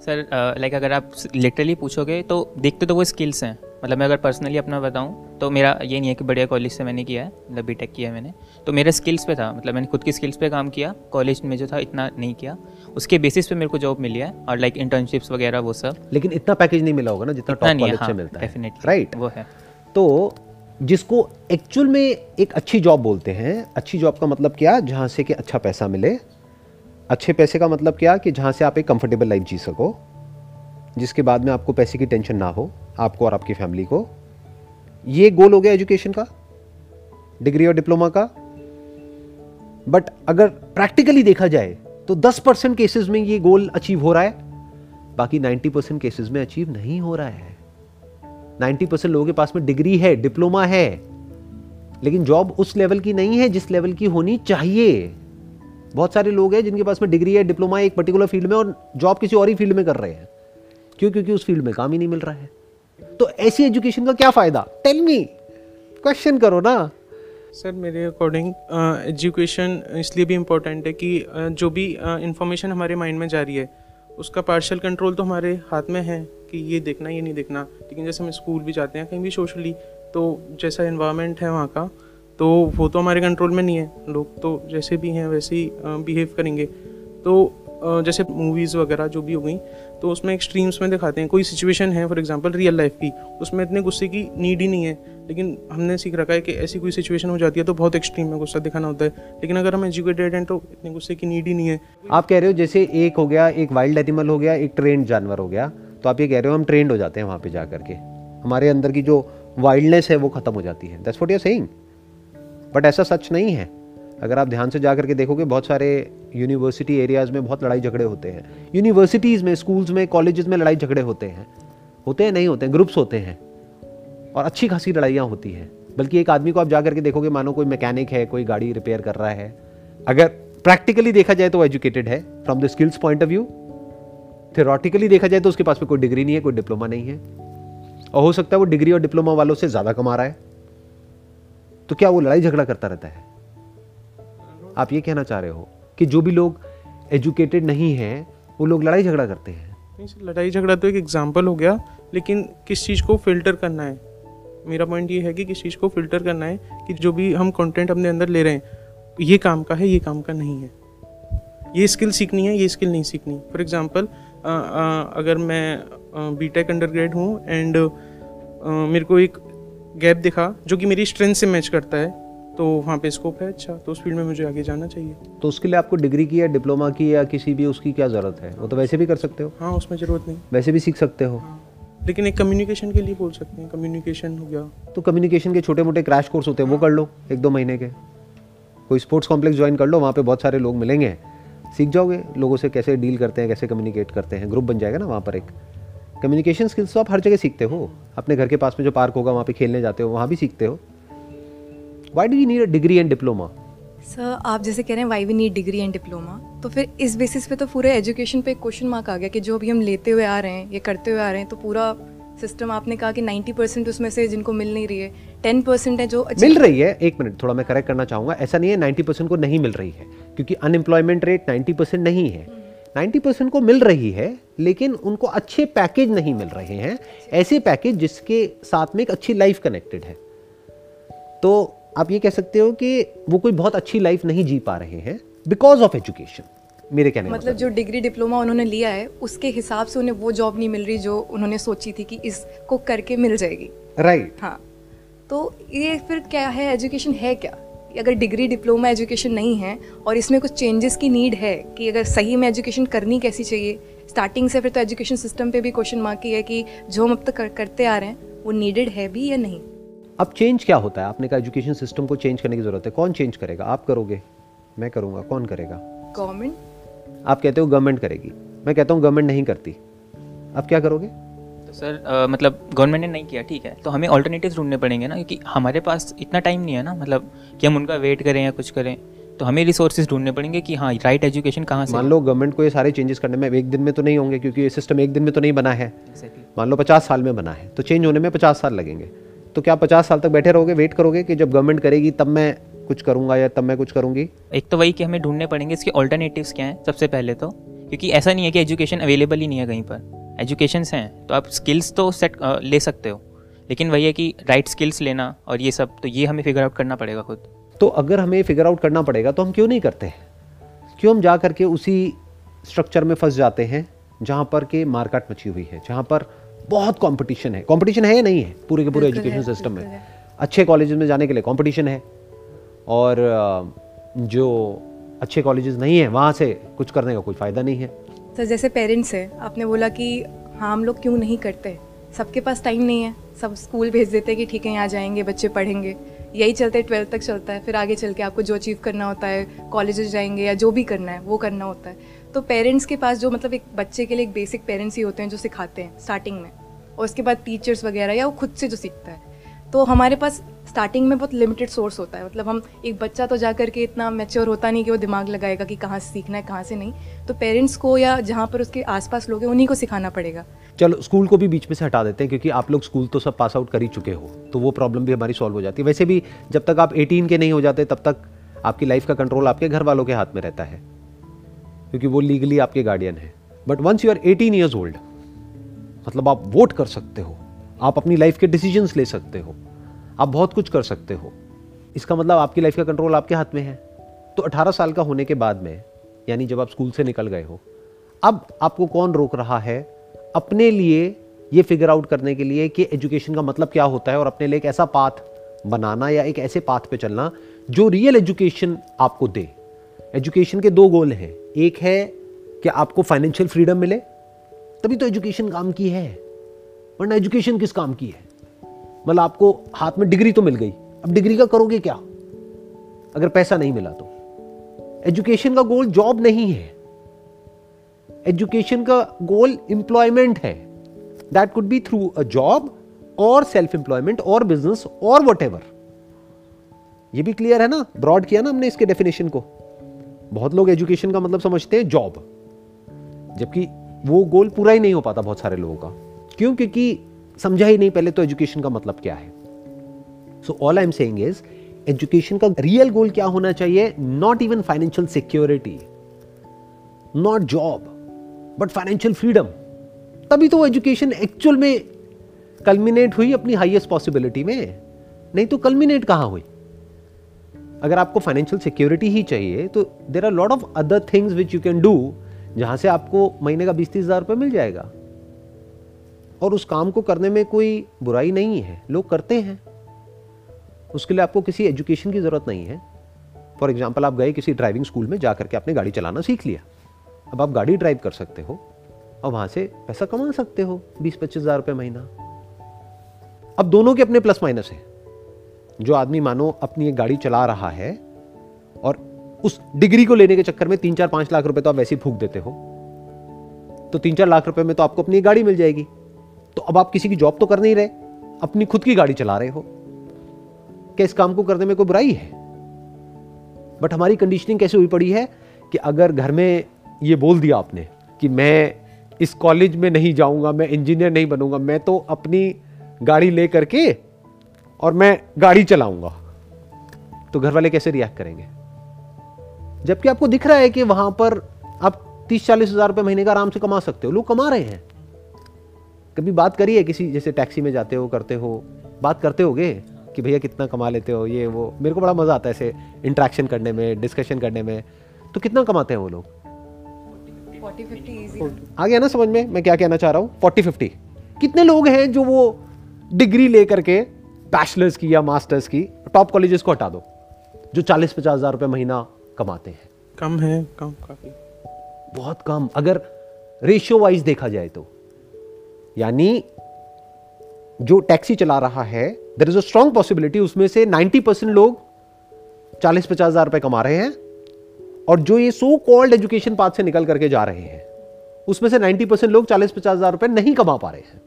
Speaker 1: सर लाइक अगर आप लिटरली पूछोगे तो देखते तो वो स्किल्स हैं। मतलब मैं अगर पर्सनली अपना बताऊँ तो मेरा ये नहीं है कि बढ़िया कॉलेज से मैंने किया है मतलब बी टेक किया है मैंने। तो मेरा स्किल्स पे था मतलब मैंने खुद की स्किल्स पे काम किया कॉलेज में जो था इतना नहीं किया। उसके बेसिस पे मेरे को जॉब मिली है और लाइक इंटर्नशिप्स वगैरह वो सब।
Speaker 2: लेकिन इतना पैकेज नहीं मिला होगा ना जितना टॉप कॉलेज से मिलता है।
Speaker 1: डेफिनेटली
Speaker 2: राइट
Speaker 1: वो है।
Speaker 2: तो जिसको एक्चुअल में एक अच्छी जॉब बोलते हैं अच्छी जॉब का मतलब क्या? जहाँ से कि अच्छा पैसा मिले। अच्छे पैसे का मतलब क्या? कि जहाँ से आप एक कंफर्टेबल लाइफ जी सको जिसके बाद में आपको पैसे की टेंशन ना हो। आपको और आपकी फैमिली को। ये गोल हो गया एजुकेशन का, डिग्री और डिप्लोमा का। बट अगर प्रैक्टिकली देखा जाए तो 10 परसेंट केसेज में ये गोल अचीव हो रहा है, बाकी 90 परसेंट केसेज में अचीव नहीं हो रहा है। 90 परसेंट लोगों के पास में डिग्री है, डिप्लोमा है, लेकिन जॉब उस लेवल की नहीं है जिस लेवल की होनी चाहिए। बहुत सारे लोग हैं जिनके पास में डिग्री है, डिप्लोमा है एक पर्टिकुलर फ़ील्ड में और जॉब किसी और ही फ़ील्ड में कर रहे हैं। क्यों? क्योंकि उस फ़ील्ड में काम ही नहीं मिल रहा है। तो ऐसी एजुकेशन का क्या फ़ायदा? टेल मी क्वेश्चन करो ना।
Speaker 4: सर मेरे अकॉर्डिंग एजुकेशन इसलिए भी इम्पोर्टेंट है कि जो भी इंफॉर्मेशन हमारे माइंड में जा रही है, उसका पार्शल कंट्रोल तो हमारे हाथ में है कि ये देखना, ये नहीं देखना। लेकिन जैसे हम स्कूल भी जाते हैं, कहीं भी सोशली तो जैसा इन्वायरमेंट है वहाँ का तो वो तो हमारे कंट्रोल में नहीं है। लोग तो जैसे भी हैं, वैसे ही बिहेव करेंगे। तो जैसे मूवीज़ वगैरह जो भी हो गई तो उसमें एक्सट्रीम्स में दिखाते हैं। कोई सिचुएशन है फॉर एग्जांपल रियल लाइफ की, उसमें इतने गुस्से की नीड ही नहीं है। लेकिन हमने सीख रखा है कि ऐसी कोई सिचुएशन हो जाती है तो बहुत एक्सट्रीम में गुस्सा दिखाना होता है। लेकिन अगर हम एजुकेटेड हैं तो इतने गुस्से की नीड ही नहीं है।
Speaker 2: आप कह रहे हो जैसे एक हो गया, एक वाइल्ड एनिमल हो गया, एक ट्रेंड जानवर हो गया तो आप ये कह रहे हो हम ट्रेंड हो जाते हैं वहाँ पे जा करके हमारे अंदर की जो वाइल्डनेस है वो खत्म हो जाती है। That's what you saying but ऐसा सच नहीं है। अगर आप ध्यान से जा करके देखोगे, बहुत सारे यूनिवर्सिटी एरियाज़ में बहुत लड़ाई झगड़े होते हैं। यूनिवर्सिटीज़ में स्कूल्स में कॉलेजेस में लड़ाई झगड़े होते हैं। होते हैं, नहीं होते हैं ग्रुप्स होते हैं। और अच्छी खासी लड़ाइयाँ होती हैं। बल्कि एक आदमी को आप जा करके देखोगे, मानो कोई मैकेनिक है, कोई गाड़ी रिपेयर कर रहा है। अगर प्रैक्टिकली देखा जाए तो एजुकेटेड है from the skills point of view theoretically देखा जाए तो उसके पास में कोई डिग्री नहीं है, कोई डिप्लोमा नहीं है। और हो सकता है वो डिग्री और डिप्लोमा वालों से ज़्यादा कमा रहा है। तो क्या वो लड़ाई झगड़ा करता रहता है? आप ये कहना चाह रहे हो कि जो भी लोग एजुकेटेड नहीं हैं, वो लोग लड़ाई झगड़ा करते हैं।
Speaker 4: नहीं, सर लड़ाई झगड़ा तो एक एग्ज़ाम्पल हो गया, लेकिन किस चीज़ को फ़िल्टर करना है? मेरा पॉइंट ये है कि किस चीज़ को फ़िल्टर करना है कि जो भी हम कंटेंट अपने अंदर ले रहे हैं, ये काम का है, ये काम का नहीं है। ये स्किल सीखनी है, ये स्किल नहीं सीखनी। फॉर एग्ज़ाम्पल अगर मैं बी टेक अंडर ग्रेड हूँ एंड मेरे को एक गैप दिखा जो कि मेरी स्ट्रेंथ से मैच करता है तो वहाँ पे स्कोप है अच्छा तो उस फ़ील्ड में मुझे आगे जाना चाहिए।
Speaker 2: तो उसके लिए आपको डिग्री की या डिप्लोमा की या किसी भी उसकी क्या ज़रूरत है? वो तो वैसे भी कर सकते हो।
Speaker 4: हाँ उसमें ज़रूरत नहीं।
Speaker 2: वैसे भी सीख सकते हो।
Speaker 4: हाँ। लेकिन एक कम्युनिकेशन के लिए बोल सकते हैं। कम्युनिकेशन हो गया।
Speaker 2: तो कम्युनिकेशन के छोटे मोटे क्रैश कोर्स होते हैं वो कर लो एक दो महीने के। कोई स्पोर्ट्स कॉम्प्लेक्स ज्वाइन कर लो वहाँ पे बहुत सारे लोग मिलेंगे। सीख जाओगे लोगों से कैसे डील करते हैं कैसे कम्युनिकेट करते हैं। ग्रुप बन जाएगा ना वहाँ पर एक। कम्युनिकेशन स्किल्स तो आप हर जगह सीखते हो। अपने घर के पास में जो पार्क होगा वहाँ पे खेलने जाते हो वहाँ भी सीखते हो। Why do you need a degree and diploma
Speaker 3: sir आप जैसे कह रहे हैं why we need degree and diploma तो फिर इस बेसिस पे तो पूरे एजुकेशन पे एक क्वेश्चन मार्क आ गया कि जो अभी हम लेते हुए आ रहे हैं ये करते हुए आ रहे हैं तो पूरा सिस्टम आपने कहा कि 90 परसेंट उसमें से जिनको मिल नहीं रही है 10 परसेंट है जो
Speaker 2: मिल रही है। एक मिनट थोड़ा मैं करेक्ट करना चाहूँगा। ऐसा नहीं है 90 परसेंट को नहीं मिल रही है क्योंकि अनएम्प्लॉयमेंट रेट 90 परसेंट नहीं है। 90 परसेंट को मिल रही है लेकिन उनको अच्छे पैकेज नहीं मिल रहे हैं। ऐसे पैकेज जिसके साथ में एक अच्छी लाइफ कनेक्टेड है। तो आप ये कह सकते हो कि वो कोई बहुत अच्छी लाइफ नहीं जी पा रहे हैं बिकॉज़ ऑफ़ एजुकेशन मेरे कहने
Speaker 3: मतलब, मतलब जो डिग्री डिप्लोमा उन्होंने लिया है उसके हिसाब से उन्हें वो जॉब नहीं मिल रही जो उन्होंने सोची थी कि इसको करके मिल जाएगी।
Speaker 2: Right right.
Speaker 3: हाँ। तो ये फिर क्या है एजुकेशन है क्या? अगर डिग्री डिप्लोमा एजुकेशन नहीं है और इसमें कुछ चेंजेस की नीड है कि अगर सही में एजुकेशन करनी कैसी चाहिए? स्टार्टिंग से फिर तो एजुकेशन सिस्टम पे भी क्वेश्चन मार्क ही है कि जो हम अब तक कर, करते आ रहे हैं वो नीडेड है भी या नहीं?
Speaker 2: अब चेंज क्या होता है? आपने कहा एजुकेशन सिस्टम को चेंज करने की ज़रूरत है। कौन चेंज करेगा? आप करोगे? मैं करूँगा। कौन करेगा?
Speaker 3: गवर्नमेंट
Speaker 2: आप कहते हो गवर्नमेंट करेगी। मैं कहता हूँ गवर्नमेंट नहीं करती। अब क्या करोगे?
Speaker 1: तो सर आ, मतलब गवर्नमेंट ने नहीं किया ठीक है। तो हमें ऑल्टरनेटिव ढूँढने पड़ेंगे ना क्योंकि हमारे पास इतना टाइम नहीं है ना मतलब कि हम उनका वेट करें या कुछ करें। तो हमें रिसोर्सेज ढूँढने पड़ेंगे कि हाँ राइट एजुकेशन कहाँ से
Speaker 2: मान लो गवर्नमेंट को ये सारे चेंजेस करने में एक दिन में तो नहीं होंगे क्योंकि ये सिस्टम एक दिन में तो नहीं बना है। मान लो पचास साल में बना है। तो चेंज होने में पचास साल लगेंगे। तो क्या पचास साल तक बैठे रहोगे वेट करोगे कि जब गवर्नमेंट करेगी तब मैं कुछ करूँगा या तब मैं कुछ करूँगी?
Speaker 1: एक तो वही कि हमें ढूँढने पड़ेंगे इसके ऑल्टरनेटिव्स क्या हैं सबसे पहले तो। क्योंकि ऐसा नहीं है कि एजुकेशन अवेलेबल ही नहीं है कहीं पर। एजुकेशंस हैं तो आप स्किल्स तो सेट ले सकते हो। लेकिन वही है कि राइट स्किल्स लेना और ये सब तो ये हमें फिगर आउट करना पड़ेगा खुद।
Speaker 2: तो अगर हमें फिगर आउट करना पड़ेगा तो हम क्यों नहीं करते? क्यों हम जा करके उसी स्ट्रक्चर में फंस जाते हैं जहाँ पर के मार्केट मची हुई है जहाँ पर बहुत कंपटीशन है। कंपटीशन है या नहीं है? पूरे के पूरे एजुकेशन सिस्टम में। अच्छे कॉलेजेस में जाने के लिए कंपटीशन है। और जो अच्छे कॉलेजेस नहीं है वहाँ से कुछ करने का कोई फ़ायदा नहीं है।
Speaker 3: सर जैसे पेरेंट्स है आपने बोला कि हाँ हम लोग क्यों नहीं करते? सबके पास टाइम नहीं है। सब स्कूल भेज देते हैं कि ठीक है यहाँ जाएँगे बच्चे पढ़ेंगे। यही चलते ट्वेल्थ तक चलता है। फिर आगे चल के आपको जो अचीव करना होता है कॉलेजेस जाएँगे या जो भी करना है वो करना होता है। तो पेरेंट्स के पास जो मतलब एक बच्चे के लिए एक बेसिक पेरेंट्स ही होते हैं जो सिखाते हैं स्टार्टिंग में। और उसके बाद टीचर्स वगैरह या वो खुद से जो सीखता है। तो हमारे पास स्टार्टिंग में बहुत लिमिटेड सोर्स होता है। मतलब हम एक बच्चा तो जा करके इतना मेच्योर होता नहीं कि वो दिमाग लगाएगा कि कहाँ से सीखना है, कहाँ से नहीं। तो पेरेंट्स को या जहाँ पर उसके आसपास लोग हैं, उन्हीं को सिखाना पड़ेगा।
Speaker 2: चलो स्कूल को भी बीच में से हटा देते हैं क्योंकि आप लोग स्कूल तो सब पास आउट कर ही चुके हो। तो वो प्रॉब्लम भी हमारी सॉल्व हो जाती है। वैसे भी जब तक आप एटीन के नहीं हो जाते, तब तक आपकी लाइफ का कंट्रोल आपके घर वालों के हाथ में रहता है। क्योंकि वो लीगली आपके गार्डियन है। But once you are eighteen years old मतलब आप वोट कर सकते हो। आप अपनी लाइफ के डिसीजंस ले सकते हो। आप बहुत कुछ कर सकते हो। इसका मतलब आपकी लाइफ का कंट्रोल आपके हाथ में है। तो 18 साल का होने के बाद में, यानी जब आप स्कूल से निकल गए हो, अब आपको कौन रोक रहा है अपने लिए ये फिगर आउट करने के लिए कि एजुकेशन का मतलब क्या होता है और अपने लिए एक ऐसा पाथ बनाना या एक ऐसे पाथ पे चलना जो रियल एजुकेशन आपको दे। एजुकेशन के दो गोल हैं। एक है कि आपको फाइनेंशियल फ्रीडम मिले, तभी तो एजुकेशन काम की है। वरना एजुकेशन किस काम की है? मतलब आपको हाथ में डिग्री तो मिल गई। अब डिग्री का करोगे क्या? अगर पैसा नहीं मिला तो। एजुकेशन का गोल जॉब नहीं है। एजुकेशन का गोल इंप्लॉयमेंट है। That could be through a job और सेल्फ एम्प्लॉयमेंट और बिज़नेस और वट ये भी क्लियर है ना? ब्रॉड किया ना हमने इसके डेफिनेशन को। बहुत लोग एजुकेशन का मतलब समझते हैं जॉब जबकि वो गोल पूरा ही नहीं हो पाता बहुत सारे लोगों का. क्यों? क्योंकि समझा ही नहीं पहले तो एजुकेशन का मतलब क्या है. So all I am saying is education का रियल गोल क्या होना चाहिए? Not even financial security not job but financial freedom तभी तो एजुकेशन एक्चुअल में कल्मिनेट हुई अपनी हाईएस्ट पॉसिबिलिटी में. नहीं तो कल्मिनेट कहाँ हुई? अगर आपको फाइनेंशियल सिक्योरिटी ही चाहिए तो there are lot of other things which you can do जहाँ से आपको महीने का बीस तीस हज़ार रुपये मिल जाएगा। और उस काम को करने में कोई बुराई नहीं है, लोग करते हैं। उसके लिए आपको किसी एजुकेशन की ज़रूरत नहीं है। फॉर एग्ज़ाम्पल आप गए किसी ड्राइविंग स्कूल में जा करके आपने गाड़ी चलाना सीख लिया। अब आप गाड़ी ड्राइव कर सकते हो, और वहाँ से पैसा कमा सकते हो, बीस पच्चीस हज़ार रुपये महीना। अब दोनों के अपने प्लस माइनस है। जो आदमी मानो अपनी एक गाड़ी चला रहा है और उस डिग्री को लेने के चक्कर में तीन चार पाँच लाख रुपए तो आप वैसे ही फूक देते हो। तो तीन चार लाख रुपए में तो आपको अपनी गाड़ी मिल जाएगी। तो अब आप किसी की जॉब तो कर नहीं रहे, अपनी खुद की गाड़ी चला रहे हो। क्या इस काम को करने में कोई बुराई है? बट हमारी कंडीशनिंग कैसे हुई पड़ी है कि अगर घर में ये बोल दिया आपने कि मैं इस कॉलेज में नहीं जाऊँगा, मैं इंजीनियर नहीं बनूँगा, मैं तो अपनी गाड़ी ले करके और मैं गाड़ी चलाऊँगा। तो घर वाले कैसे रिएक्ट करेंगे? जबकि आपको दिख रहा है कि वहाँ पर आप तीस चालीस हज़ार रुपए महीने का आराम से कमा सकते हो। लोग कमा रहे हैं। कभी बात करिए किसी जैसे टैक्सी में जाते हो करते हो? बात करते होगे कि भैया कितना कमा लेते हो ये वो? मेरे को बड़ा मज़ा आता है ऐसे इंट्रैक्शन करने में डिस्कशन करने में। तो कितना कमाते हैं वो लोग? आ गया ना समझ में? मैं क्या कहना चाह रहा हूँ? फोर्टी फिफ्टी कितने लोग हैं जो वो डिग्री लेकर के बैचलर्स की या मास्टर्स की टॉप कॉलेजेस को हटा दो जो चालीस पचास हज़ार रुपए महीना कमाते हैं।
Speaker 4: कम है कम काफ़ी।
Speaker 2: बहुत कम। अगर रेशियो वाइज देखा जाए तो। यानी जो टैक्सी चला रहा है there is a strong possibility उसमें से 90 परसेंट लोग चालीस पचास हज़ार रुपए कमा रहे हैं और जो ये सो कॉल्ड एजुकेशन पाथ से निकल करके जा रहे हैं उसमें से 90 परसेंट लोग चालीस पचास हज़ार रुपए नहीं कमा पा रहे हैं।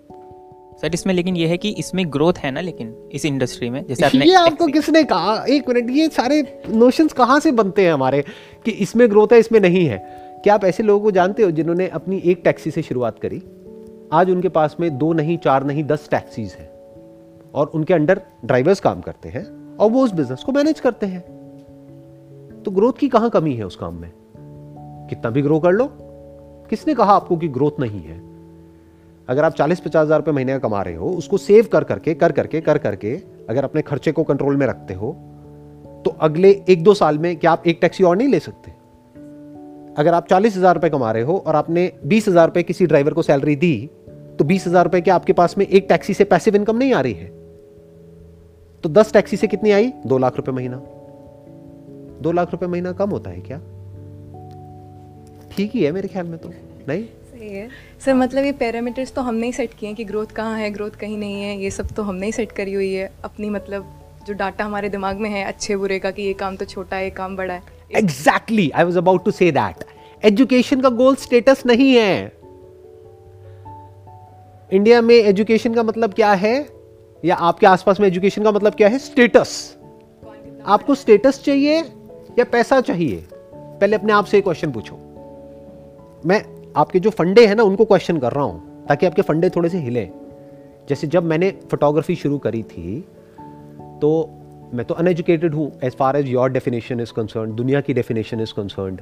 Speaker 1: सर इसमें लेकिन ये है कि इसमें ग्रोथ है ना लेकिन इस इंडस्ट्री में जैसे आपने
Speaker 2: ये आपको किसने कहा? एक मिनट ये सारे नोशंस कहाँ से बनते हैं हमारे कि इसमें ग्रोथ है इसमें नहीं है? क्या आप ऐसे लोगों को जानते हो जिन्होंने अपनी एक टैक्सी से शुरुआत करी? आज उनके पास में दो नहीं चार नहीं दस टैक्सीज हैं और उनके अंडर ड्राइवर्स काम करते हैं और वो उस बिज़नेस को मैनेज करते हैं। तो ग्रोथ की कहाँ कमी है उस काम में? कितना भी ग्रो कर लो। किसने कहा आपको कि ग्रोथ नहीं है? अगर आप चालीस पचास हज़ार रुपये महीने का कमा रहे हो, उसको सेव कर करके कर करके कर करके अगर अपने खर्चे को कंट्रोल में रखते हो तो अगले एक दो साल में क्या आप एक टैक्सी और नहीं ले सकते? अगर आप चालीस हज़ार रुपये कमा रहे हो और आपने बीस हज़ार रुपये किसी ड्राइवर को सैलरी दी तो बीस हज़ार रुपये के आपके पास में एक टैक्सी से पैसिव इनकम नहीं आ रही है। तो दस टैक्सी से कितनी आई? दो लाख रुपए महीना। दो लाख रुपए महीना कम होता है क्या? ठीक ही है मेरे ख्याल में तो नहीं?
Speaker 3: सही है। सर मतलब ये पैरामीटर्स तो हमने ही सेट किए हैं कि ग्रोथ कहाँ है ग्रोथ कहीं नहीं है ये सब तो हमने ही सेट करी हुई है। अपनी मतलब जो डाटा हमारे दिमाग में है अच्छे बुरे का कि ये काम तो छोटा है ये काम बड़ा है।
Speaker 2: Exactly I was about to say that education का गोल स्टेटस नहीं है। इंडिया में एजुकेशन का मतलब क्या है? या आपके आसपास में एजुकेशन का मतलब क्या है? स्टेटस आपको स्टेटस चाहिए या पैसा चाहिए? पहले अपने आप से क्वेश्चन पूछो। मैं आपके जो फंडे हैं ना, उनको क्वेश्चन कर रहा हूँ, ताकि आपके फंडे थोड़े से हिले। जैसे जब मैंने फोटोग्राफी शुरू करी थी तो मैं तो अनएजुकेटेड हूँ as far as your definition is concern दुनिया की डेफिनेशन इज़ कंसर्न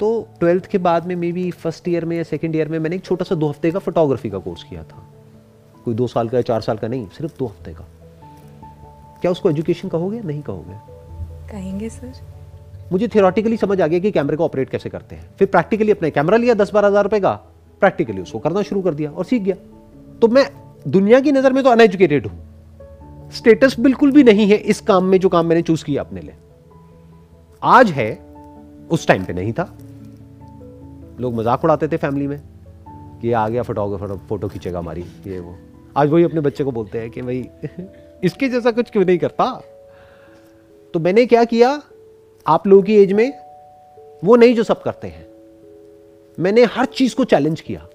Speaker 2: तो ट्वेल्थ के बाद में मे बी फ़र्स्ट ईयर में या सेकेंड ईयर में, मैंने एक छोटा सा दो हफ़्ते का फोटोग्राफी का कोर्स किया था। कोई दो साल का या चार साल का नहीं, सिर्फ़ दो हफ़्ते का। क्या उसको एजुकेशन कहोगे? नहीं कहोगे।
Speaker 3: कहेंगे सर
Speaker 2: मुझे थियोरटिकली समझ आ गया कि कैमरे को ऑपरेट कैसे करते हैं। फिर प्रैक्टिकली अपने कैमरा लिया, दस बारह हज़ार रुपए का। प्रैक्टिकली उसको करना शुरू कर दिया और सीख गया। तो मैं दुनिया की नज़र में तो अनएजुकेटेड हूँ। स्टेटस बिल्कुल भी नहीं है इस काम में, जो काम मैंने चूज़ किया अपने लिए। आज है, उस टाइम पे नहीं था। लोग मज़ाक उड़ाते थे फैमिली में कि आ गया फोटोग्राफर फ़ोटो खींचेगा हमारी, ये वो। आज वही अपने बच्चे को बोलते हैं कि भाई, इसके जैसा कुछ क्यों नहीं करता? तो मैंने क्या किया? आप लोगों की एज में वो नहीं जो सब करते हैं। मैंने हर चीज़ को चैलेंज किया।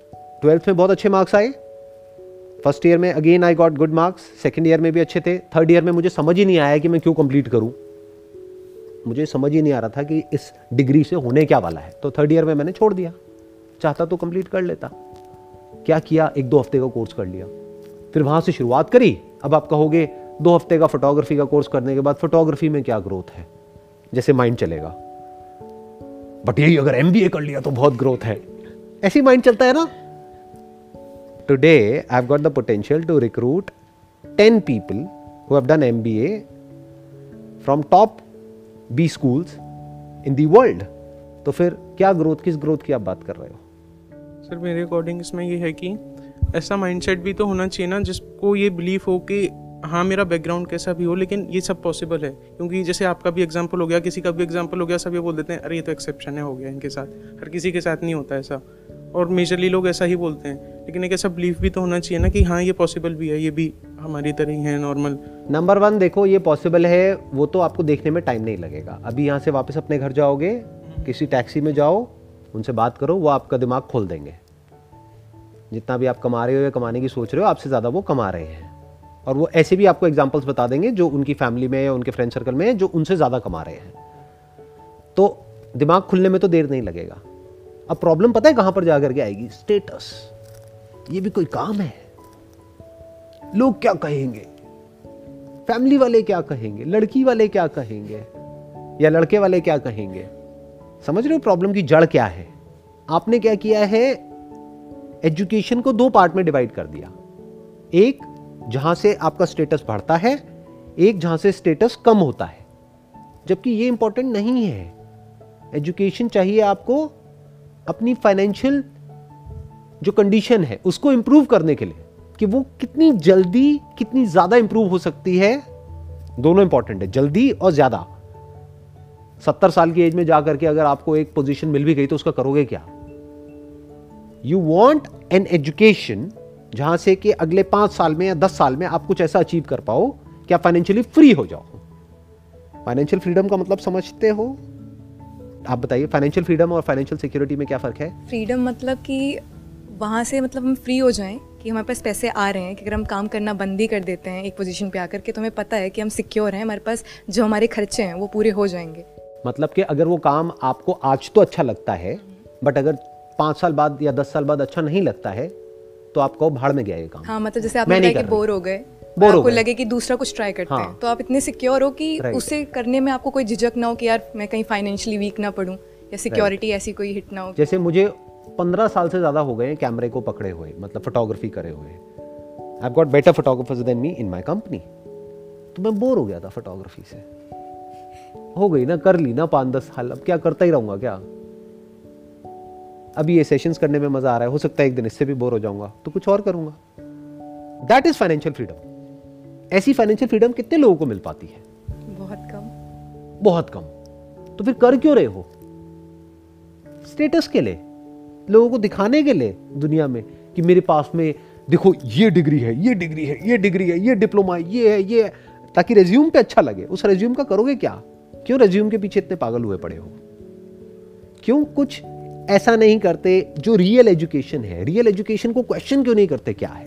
Speaker 2: ट्वेल्थ में बहुत अच्छे मार्क्स आए। फ़र्स्ट ईयर में again I got good marks second year में भी अच्छे थे। थर्ड ईयर में मुझे समझ ही नहीं आया कि मैं क्यों कंप्लीट करूँ। मुझे समझ ही नहीं आ रहा था कि इस डिग्री से होने क्या वाला है। तो थर्ड ईयर में मैंने छोड़ दिया। चाहता तो कंप्लीट कर लेता। क्या किया? एक दो हफ़्ते का कोर्स कर लिया। फिर वहाँ से शुरुआत करी। अब आप कहोगे दो हफ़्ते का फोटोग्राफी का कोर्स करने के बाद फोटोग्राफी में क्या ग्रोथ है? जैसे माइंड चलेगा। बट यही अगर एमबीए कर लिया तो बहुत ग्रोथ है। ऐसी माइंड चलता है ना। Today I got the potential to recruit ten people who have done M B A from top B schools in the world तो फिर क्या ग्रोथ किस ग्रोथ की आप बात कर रहे हो?
Speaker 4: सर, मेरे अकॉर्डिंग इसमें ये है कि ऐसा माइंडसेट भी तो होना चाहिए ना जिसको ये बिलीफ हो कि हाँ मेरा बैकग्राउंड कैसा भी हो, लेकिन ये सब पॉसिबल है। क्योंकि जैसे आपका भी एग्ज़ाम्पल हो गया, किसी का भी एग्ज़ाम्पल हो गया, सब ये बोल देते हैं, अरे, ये तो एक्सेप्शन है, हो गया इनके साथ। हर किसी के साथ नहीं होता ऐसा। और मेजरली लोग ऐसा ही बोलते हैं। लेकिन एक ऐसा बिलीफ भी तो होना चाहिए ना कि हाँ ये पॉसिबल भी है, ये भी हमारी तरह ही है नॉर्मल
Speaker 2: नंबर वन देखो, ये पॉसिबल है, वो तो आपको देखने में टाइम नहीं लगेगा। अभी यहाँ से वापस अपने घर जाओगे, किसी टैक्सी में जाओ, उनसे बात करो, वो आपका दिमाग खोल देंगे। जितना भी आप कमा रहे हो या कमाने की सोच रहे हो, आपसे ज़्यादा वो कमा रहे हैं। और वो ऐसे भी आपको एग्जाम्पल्स बता देंगे जो उनकी फैमिली में या उनके फ्रेंड सर्कल में जो उनसे ज़्यादा कमा रहे हैं। तो दिमाग खुलने में तो देर नहीं लगेगा। अब प्रॉब्लम पता है कहाँ पर जाकर के आएगी? स्टेटस ये भी कोई काम है। लोग क्या कहेंगे? फैमिली वाले क्या कहेंगे? लड़की वाले क्या कहेंगे? या लड़के वाले क्या कहेंगे? समझ रहे हो प्रॉब्लम की जड़ क्या है? आपने क्या किया है? एजुकेशन को दो पार्ट में डिवाइड कर दिया। एक जहाँ से आपका स्टेटस बढ़ता है, एक जहाँ से स्टेटस कम होता है। जबकि ये इंपॉर्टेंट नहीं है। एजुकेशन चाहिए आपको अपनी फाइनेंशियल जो कंडीशन है, उसको इंप्रूव करने के लिए कि वो कितनी जल्दी, कितनी ज़्यादा इंप्रूव हो सकती है। दोनों इंपॉर्टेंट है, जल्दी और ज़्यादा। सत्तर साल की एज में जाकर के अगर आपको एक पोजीशन मिल भी गई तो उसका करोगे क्या? यू वॉन्ट एन एजुकेशन जहाँ से कि अगले पाँच साल में या दस साल में आप कुछ ऐसा अचीव कर पाओ कि आप फाइनेंशियली फ्री हो जाओ। फाइनेंशियल फ्रीडम का मतलब समझते हो? आप बताइए फाइनेंशियल फ्रीडम और फाइनेंशियल सिक्योरिटी में क्या फ़र्क है?
Speaker 3: फ्रीडम मतलब कि वहाँ से मतलब हम फ्री हो जाएँ कि हमारे पास पैसे आ रहे हैं कि अगर हम काम करना बंद ही कर देते हैं एक पोजीशन पे आकर के तो हमें पता है कि हम सिक्योर हैं हमारे पास जो हमारे खर्चे हैं वो पूरे हो जाएँगे।
Speaker 2: मतलब कि अगर वो काम आपको आज तो अच्छा लगता है बट अगर पाँच साल बाद या दस साल बाद अच्छा नहीं लगता है तो आपको भाड़ में गया ये काम।
Speaker 3: हाँ मतलब जैसे आपने कि बोर हो गए
Speaker 2: हो
Speaker 3: आपको
Speaker 2: गए।
Speaker 3: लगे कि दूसरा कुछ ट्राई करते
Speaker 2: हाँ।
Speaker 3: हैं। तो आप इतने सिक्योर हो कि उसे करने में आपको कोई झिझक ना हो कि यार मैं कहीं फाइनेंशियली वीक ना पड़ूं या सिक्योरिटी ऐसी कोई हिट ना हो।
Speaker 2: जैसे मुझे पंद्रह साल से ज़्यादा हो गए हैं कैमरे को पकड़े हुए मतलब फोटोग्राफी करे हुए। I got better photographers than me in my company तो मैं बोर हो गया था फोटोग्राफी से। हो गई ना कर ली ना पाँच दस साल अब क्या करता ही रहूँगा क्या? अभी ये सेशंस करने में मज़ा आ रहा है हो सकता है एक दिन इससे भी बोर हो जाऊँगा तो कुछ और करूँगा। दैट इज़ फाइनेंशियल फ्रीडम ऐसी फाइनेंशियल फ्रीडम कितने लोगों को मिल पाती है?
Speaker 3: बहुत कम।
Speaker 2: बहुत कम। तो फिर कर क्यों रहे हो? स्टेटस के लिए लोगों को दिखाने के लिए दुनिया में कि मेरे पास में देखो ये डिग्री है ये डिग्री है ये डिग्री है ये डिप्लोमा है ये है ये है। ताकि रेज्यूम पे अच्छा लगे। उस रेज्यूम का करोगे क्या? क्यों रेज्यूम के पीछे इतने पागल हुए पड़े हो? क्यों कुछ ऐसा नहीं करते जो रियल एजुकेशन है। रियल एजुकेशन को क्वेश्चन क्यों नहीं करते? क्या है?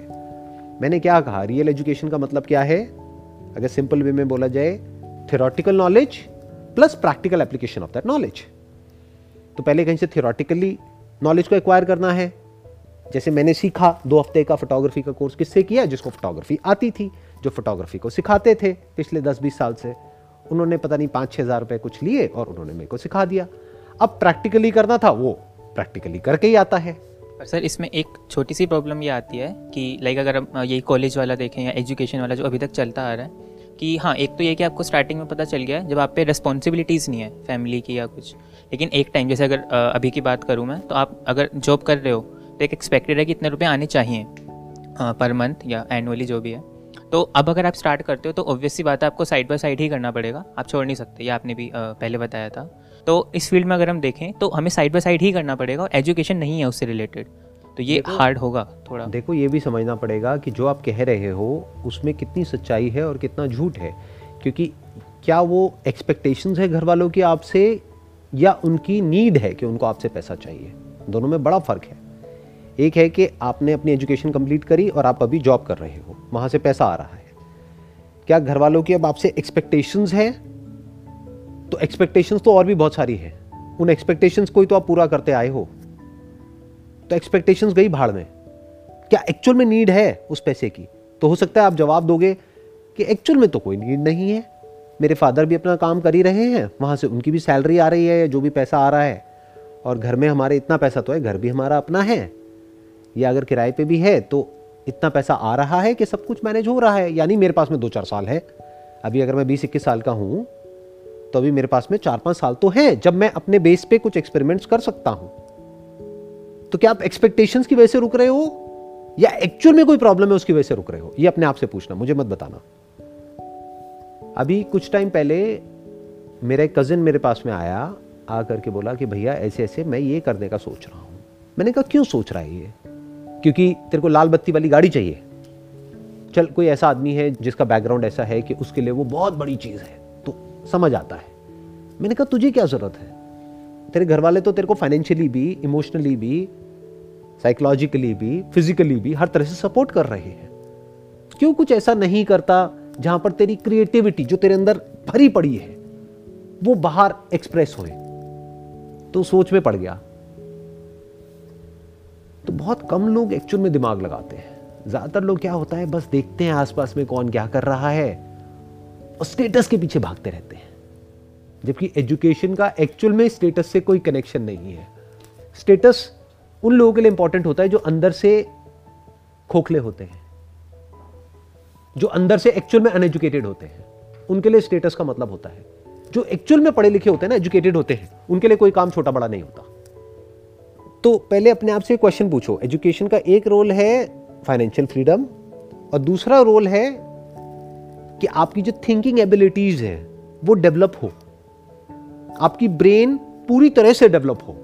Speaker 2: मैंने क्या कहा? रियल एजुकेशन का मतलब क्या है? अगर सिंपल वे में बोला जाए theoretical knowledge plus practical application of that knowledge तो पहले कहीं से थियोरटिकली नॉलेज को एक्वायर करना है। जैसे मैंने सीखा दो हफ़्ते का फोटोग्राफी का कोर्स किससे किया? जिसको फोटोग्राफी आती थी, जो फोटोग्राफी को सिखाते थे पिछले दस बीस साल से। उन्होंने पता नहीं पाँच छः हज़ार रुपये कुछ लिए और उन्होंने मेरे को सिखा दिया। अब प्रैक्टिकली करना था वो। प्रैक्टिकली करके ही आता है।
Speaker 1: सर, इसमें एक छोटी सी प्रॉब्लम ये आती है कि लाइक अगर हम यही कॉलेज वाला देखें या एजुकेशन वाला जो अभी तक चलता आ रहा है, कि हाँ एक तो ये कि आपको स्टार्टिंग में पता चल गया है, जब आप पे रिस्पॉन्सिबिलिटीज़ नहीं है फैमिली की या कुछ। लेकिन एक टाइम जैसे अगर अभी की बात करूँ मैं तो आप अगर जॉब कर रहे हो तो एक एक्सपेक्टेड है कि इतने रुपये आने चाहिए पर मंथ या एनुअली जो भी है। तो अब अगर आप स्टार्ट करते हो तो ऑब्वियस सी बात है, आपको साइड बाय साइड ही करना पड़ेगा, आप छोड़ नहीं सकते, ये आपने भी पहले बताया था। तो इस फ़ील्ड में अगर हम देखें तो हमें साइड बाय साइड ही करना पड़ेगा और एजुकेशन नहीं है उससे रिलेटेड तो ये हार्ड होगा थोड़ा।
Speaker 2: देखो ये भी समझना पड़ेगा कि जो आप कह रहे हो उसमें कितनी सच्चाई है और कितना झूठ है। क्योंकि क्या वो एक्सपेक्टेशंस है घर वालों की आपसे या उनकी नीड है कि उनको आपसे पैसा चाहिए? दोनों में बड़ा फ़र्क है। एक है कि आपने अपनी एजुकेशन कंप्लीट करी और आप अभी जॉब कर रहे हो। वहाँ से पैसा आ रहा है। क्या घर वालों की अब आपसे एक्सपेक्टेशंस है? तो एक्सपेक्टेशंस तो और भी बहुत सारी है। उन एक्सपेक्टेशंस को ही तो आप पूरा करते आए हो। तो एक्सपेक्टेशंस गई भाड़ में। क्या एक्चुअल में नीड है उस पैसे की? तो हो सकता है आप जवाब दोगे कि एक्चुअल में तो कोई नीड नहीं है। मेरे फादर भी अपना काम कर ही रहे हैं। वहाँ से उनकी भी सैलरी आ रही है जो भी पैसा आ रहा है। और घर में हमारे इतना पैसा तो है, घर भी हमारा अपना है। या अगर किराए पे भी है तो इतना पैसा आ रहा है कि सब कुछ मैनेज हो रहा है। यानी मेरे पास में दो चार साल है। अभी अगर मैं बीस इक्कीस साल का हूँ तो अभी मेरे पास में चार पाँच साल तो हैं, जब मैं अपने बेस पे कुछ एक्सपेरिमेंट्स कर सकता हूँ। तो क्या आप एक्सपेक्टेशंस की वजह से रुक रहे हो? या एक्चुअल में कोई प्रॉब्लम है उसकी वजह से रुक रहे हो? ये अपने आप से पूछना, मुझे मत बताना। अभी कुछ टाइम पहले मेरा एक कजिन मेरे पास में आया, आ करके बोला कि भैया ऐसे ऐसे मैं ये करने का सोच रहा हूँ। मैंने कहा, क्यों सोच रहा है ये? क्योंकि तेरे को लाल बत्ती वाली गाड़ी चाहिए। चल, कोई ऐसा आदमी है जिसका बैकग्राउंड ऐसा है कि उसके लिए वो बहुत बड़ी चीज़ है। समझ आता है। मैंने कहा, तुझे क्या ज़रूरत है? तेरे घर वाले तो तेरे को फाइनेंशियली भी इमोशनली भी साइकोलॉजिकली भी फिजिकली भी, हर तरह से सपोर्ट कर रहे हैं। क्यों कुछ ऐसा नहीं करता जहाँ पर तेरी क्रिएटिविटी जो तेरे अंदर भरी पड़ी है, वो बाहर एक्सप्रेस होए? तो सोच में पड़ गया। तो बहुत कम लोग एक्चुअल में दिमाग लगाते हैं। ज़्यादातर लोग क्या होता है, बस देखते हैं आसपास में कौन क्या कर रहा है। और स्टेटस के पीछे भागते रहते हैं। जबकि एजुकेशन का एक्चुअल में स्टेटस से कोई कनेक्शन नहीं है। स्टेटस उन लोगों के लिए इंपॉर्टेंट होता है जो अंदर से खोखले होते हैं। जो अंदर से एक्चुअल में अनएजुकेटेड होते हैं। उनके लिए स्टेटस का मतलब होता है। जो एक्चुअल में पढ़े लिखे होते हैं ना एजुकेटेड होते हैं, उनके लिए कोई काम छोटा बड़ा नहीं होता। तो पहले अपने आप से क्वेश्चन पूछो। एजुकेशन का एक रोल है फाइनेंशियल फ्रीडम और दूसरा रोल है कि आपकी जो थिंकिंग एबिलिटीज है, वो डेवलप हो। आपकी ब्रेन पूरी तरह से डेवलप हो।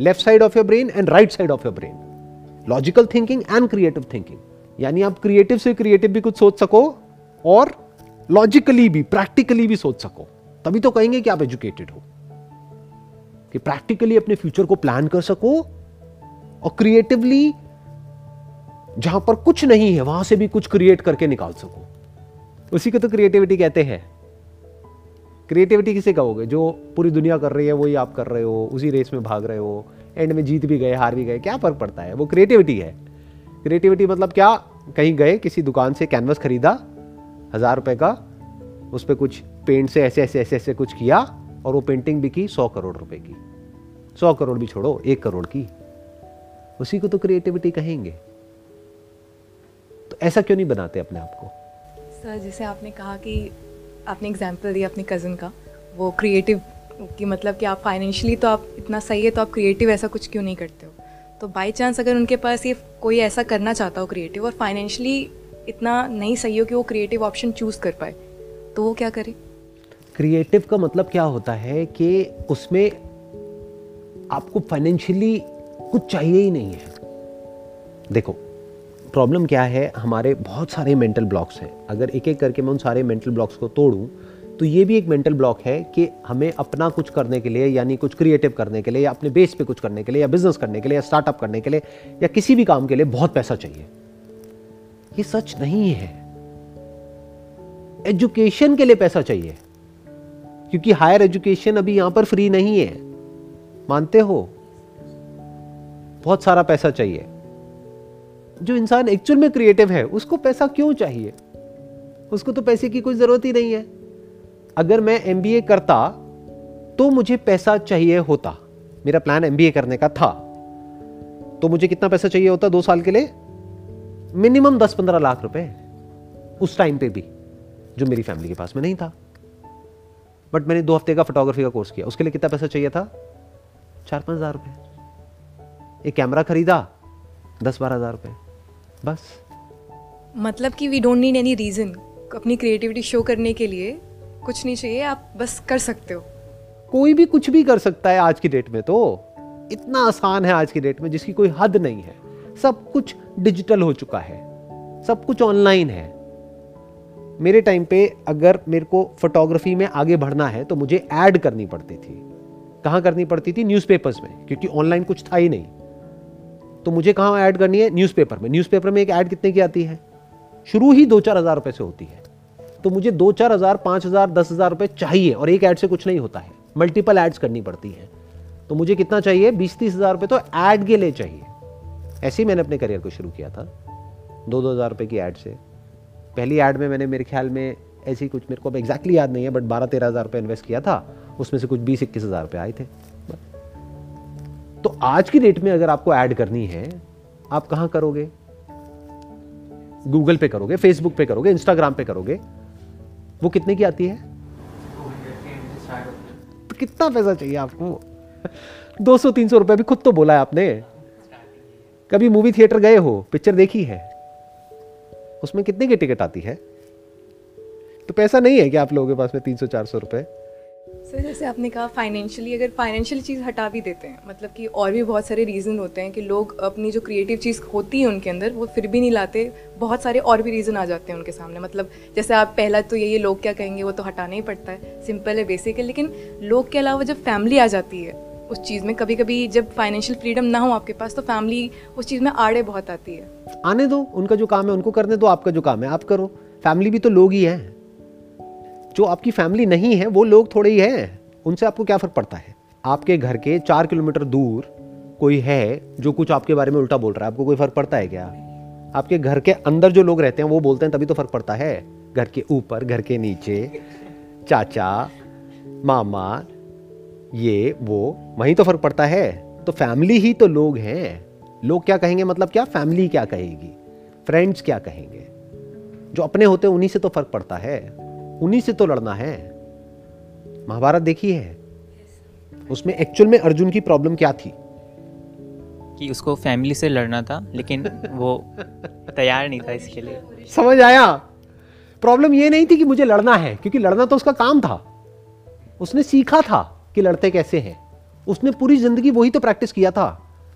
Speaker 2: Left side of your brain and right side of your brain logical thinking and creative thinking यानी आप क्रिएटिव से क्रिएटिव भी कुछ सोच सको और लॉजिकली भी प्रैक्टिकली भी सोच सको। तभी तो कहेंगे कि आप एजुकेटेड हो। कि प्रैक्टिकली अपने फ्यूचर को प्लान कर सको और क्रिएटिवली जहाँ पर कुछ नहीं है, वहाँ से भी कुछ क्रिएट करके निकाल सको। उसी को तो क्रिएटिविटी कहते हैं। क्रिएटिविटी किसे कहोगे? जो पूरी दुनिया कर रही है, वही आप कर रहे हो, उसी रेस में भाग रहे हो एंड में जीत भी गए, हार भी गए, क्या फ़र्क पड़ता है? वो क्रिएटिविटी है। क्रिएटिविटी मतलब क्या? कहीं गए, किसी दुकान से कैनवस खरीदा, हज़ार रुपए का, उस पर कुछ पेंट से ऐसे ऐसे ऐसे ऐसे कुछ किया, और वो पेंटिंग भी की सौ करोड़ रुपए की। सौ करोड़ भी छोड़ो, एक करोड़ की। उसी को तो क्रिएटिविटी कहेंगे। तो ऐसा क्यों नहीं बनाते अपने आप को?
Speaker 3: सर जैसे आपने कहा कि आपने एग्ज़ाम्पल दिया अपने कज़न का, वो क्रिएटिव कि मतलब कि आप फाइनेंशियली तो आप इतना सही है तो आप क्रिएटिव ऐसा कुछ क्यों नहीं करते हो? तो बाई चांस अगर उनके पास ये कोई ऐसा करना चाहता हो क्रिएटिव और फाइनेंशियली इतना नहीं सही हो कि वो क्रिएटिव ऑप्शन चूज़ कर पाए तो वो क्या करे?
Speaker 2: क्रिएटिव का मतलब क्या होता है कि उसमें आपको फाइनेंशियली कुछ चाहिए ही नहीं है। देखो प्रॉब्लम क्या है, हमारे बहुत सारे मेंटल ब्लॉक्स हैं। अगर एक एक करके मैं उन सारे मेंटल ब्लॉक्स को तोड़ूं तो ये भी एक मेंटल ब्लॉक है कि हमें अपना कुछ करने के लिए, यानी कुछ क्रिएटिव करने के लिए, या अपने बेस पे कुछ करने के लिए, या बिज़नेस करने के लिए, या स्टार्टअप करने के लिए, या किसी भी काम के लिए बहुत पैसा चाहिए। ये सच नहीं है। एजुकेशन के लिए पैसा चाहिए। क्योंकि हायर एजुकेशन अभी यहाँ पर फ्री नहीं है। मानते हो? बहुत सारा पैसा चाहिए। जो इंसान एक्चुअल में क्रिएटिव है, उसको पैसा क्यों चाहिए? उसको तो पैसे की कोई ज़रूरत ही नहीं है। अगर मैं एमबीए करता तो मुझे पैसा चाहिए होता। मेरा प्लान एमबीए करने का था। तो मुझे कितना पैसा चाहिए होता दो साल के लिए? मिनिमम दस पंद्रह लाख रुपए। उस टाइम पे भी, जो मेरी फैमिली के पास में नहीं था। बट मैंने दो हफ़्ते का फोटोग्राफी का कोर्स किया। उसके लिए कितना पैसा चाहिए था? चार पाँच हज़ार रुपए। एक कैमरा खरीदा, दस बारह हज़ार रुपए। बस।
Speaker 3: मतलब कि we don't need any reason अपनी क्रिएटिविटी शो करने के लिए कुछ नहीं चाहिए आप बस कर सकते हो।
Speaker 2: कोई भी कुछ भी कर सकता है आज की डेट में तो। इतना आसान है आज की डेट में जिसकी कोई हद नहीं है। सब कुछ डिजिटल हो चुका है। सब कुछ ऑनलाइन है। मेरे टाइम पे अगर मेरे को फोटोग्राफी में आगे बढ़ना है तो मुझे ऐड करनी पड़ती थी। कहाँ करनी पड़ती थी? न्यूज़पेपर्स में क्योंकि ऑनलाइन कुछ था ही नहीं। तो मुझे कहाँ ऐड करनी है? न्यूज़पेपर में। न्यूज़पेपर में एक ऐड कितने की आती है? शुरू ही दो चार हज़ार रुपये से होती है। तो मुझे दो चार हज़ार, पाँच हज़ार, दस हज़ार रुपये चाहिए और एक ऐड से कुछ नहीं होता है। मल्टीपल एड्स करनी पड़ती हैं। तो मुझे कितना चाहिए? बीस तीस हज़ार रुपये तो ऐड के लिए चाहिए। ऐसे ही मैंने अपने करियर को शुरू किया था। दो दो हज़ार रुपये की ऐड से। पहली ऐड में मैंने मेरे ख्याल में ऐसी कुछ मेरे को अब एग्जैक्टली याद नहीं है बट बारह तेरह हज़ार रुपये इन्वेस्ट किया था। उसमें से कुछ बीस इक्कीस हज़ार रुपये आए थे। तो आज की डेट में अगर आपको ऐड करनी है, आप कहाँ करोगे? गूगल पे करोगे फेसबुक पे करोगे इंस्टाग्राम पे करोगे? वो कितने की आती है? तो कितना पैसा चाहिए आपको? दो सौ, तीन सौ रुपए भी खुद तो बोला है आपने। कभी मूवी थिएटर गए हो? पिक्चर देखी है? उसमें कितने की टिकट आती है? तो पैसा नहीं है कि आप लोगों के पास में तीन सौ, चार सौ रुपए?
Speaker 3: सर जैसे आपने कहा फाइनेंशियली अगर फाइनेंशियल चीज़ हटा भी देते हैं मतलब कि और भी बहुत सारे रीज़न होते हैं कि लोग अपनी जो क्रिएटिव चीज़ होती है उनके अंदर, वो फिर भी नहीं लाते, बहुत सारे और भी रीज़न आ जाते हैं उनके सामने। मतलब जैसे आप पहला तो ये ये लोग क्या कहेंगे, वो तो हटाना ही पड़ता है। सिंपल है बेसिक है, लेकिन लोग के अलावा जब फैमिली आ जाती है, उस चीज़ में कभी कभी जब फाइनेंशियल फ्रीडम ना हो आपके पास तो फैमिली उस चीज़ में आड़े बहुत आती है।
Speaker 2: आने दो, उनका जो काम है, उनको करने दो, आपका जो काम है, आप करो। फैमिली भी तो लोग ही हैं। जो आपकी फैमिली नहीं है, वो लोग थोड़े ही हैं। उनसे आपको क्या फ़र्क पड़ता है? आपके घर के चार किलोमीटर दूर कोई है जो कुछ आपके बारे में उल्टा बोल रहा है? आपको कोई फ़र्क पड़ता है क्या? आपके घर के अंदर जो लोग रहते हैं, वो बोलते हैं तभी तो फ़र्क पड़ता है। घर के ऊपर, घर के नीचे, चाचा, मामा, ये, वो, वहीं तो फ़र्क पड़ता है। तो फैमिली ही तो लोग हैं। लोग क्या कहेंगे? मतलब क्या? फैमिली क्या कहेगी? फ्रेंड्स क्या कहेंगे? जो अपने होते हैं, उन्हीं से तो फ़र्क पड़ता है। उन्हीं से तो लड़ना है। महाभारत देखी है? उसमें एक्चुअल में अर्जुन की प्रॉब्लम क्या थी?
Speaker 1: कि उसको फैमिली से लड़ना था लेकिन वो तैयार नहीं था इसके लिए।
Speaker 2: समझ आया? प्रॉब्लम ये नहीं थी कि मुझे लड़ना है क्योंकि लड़ना तो उसका काम था। उसने सीखा था कि लड़ते कैसे हैं। उसने पूरी ज़िंदगी वही तो प्रैक्टिस किया था।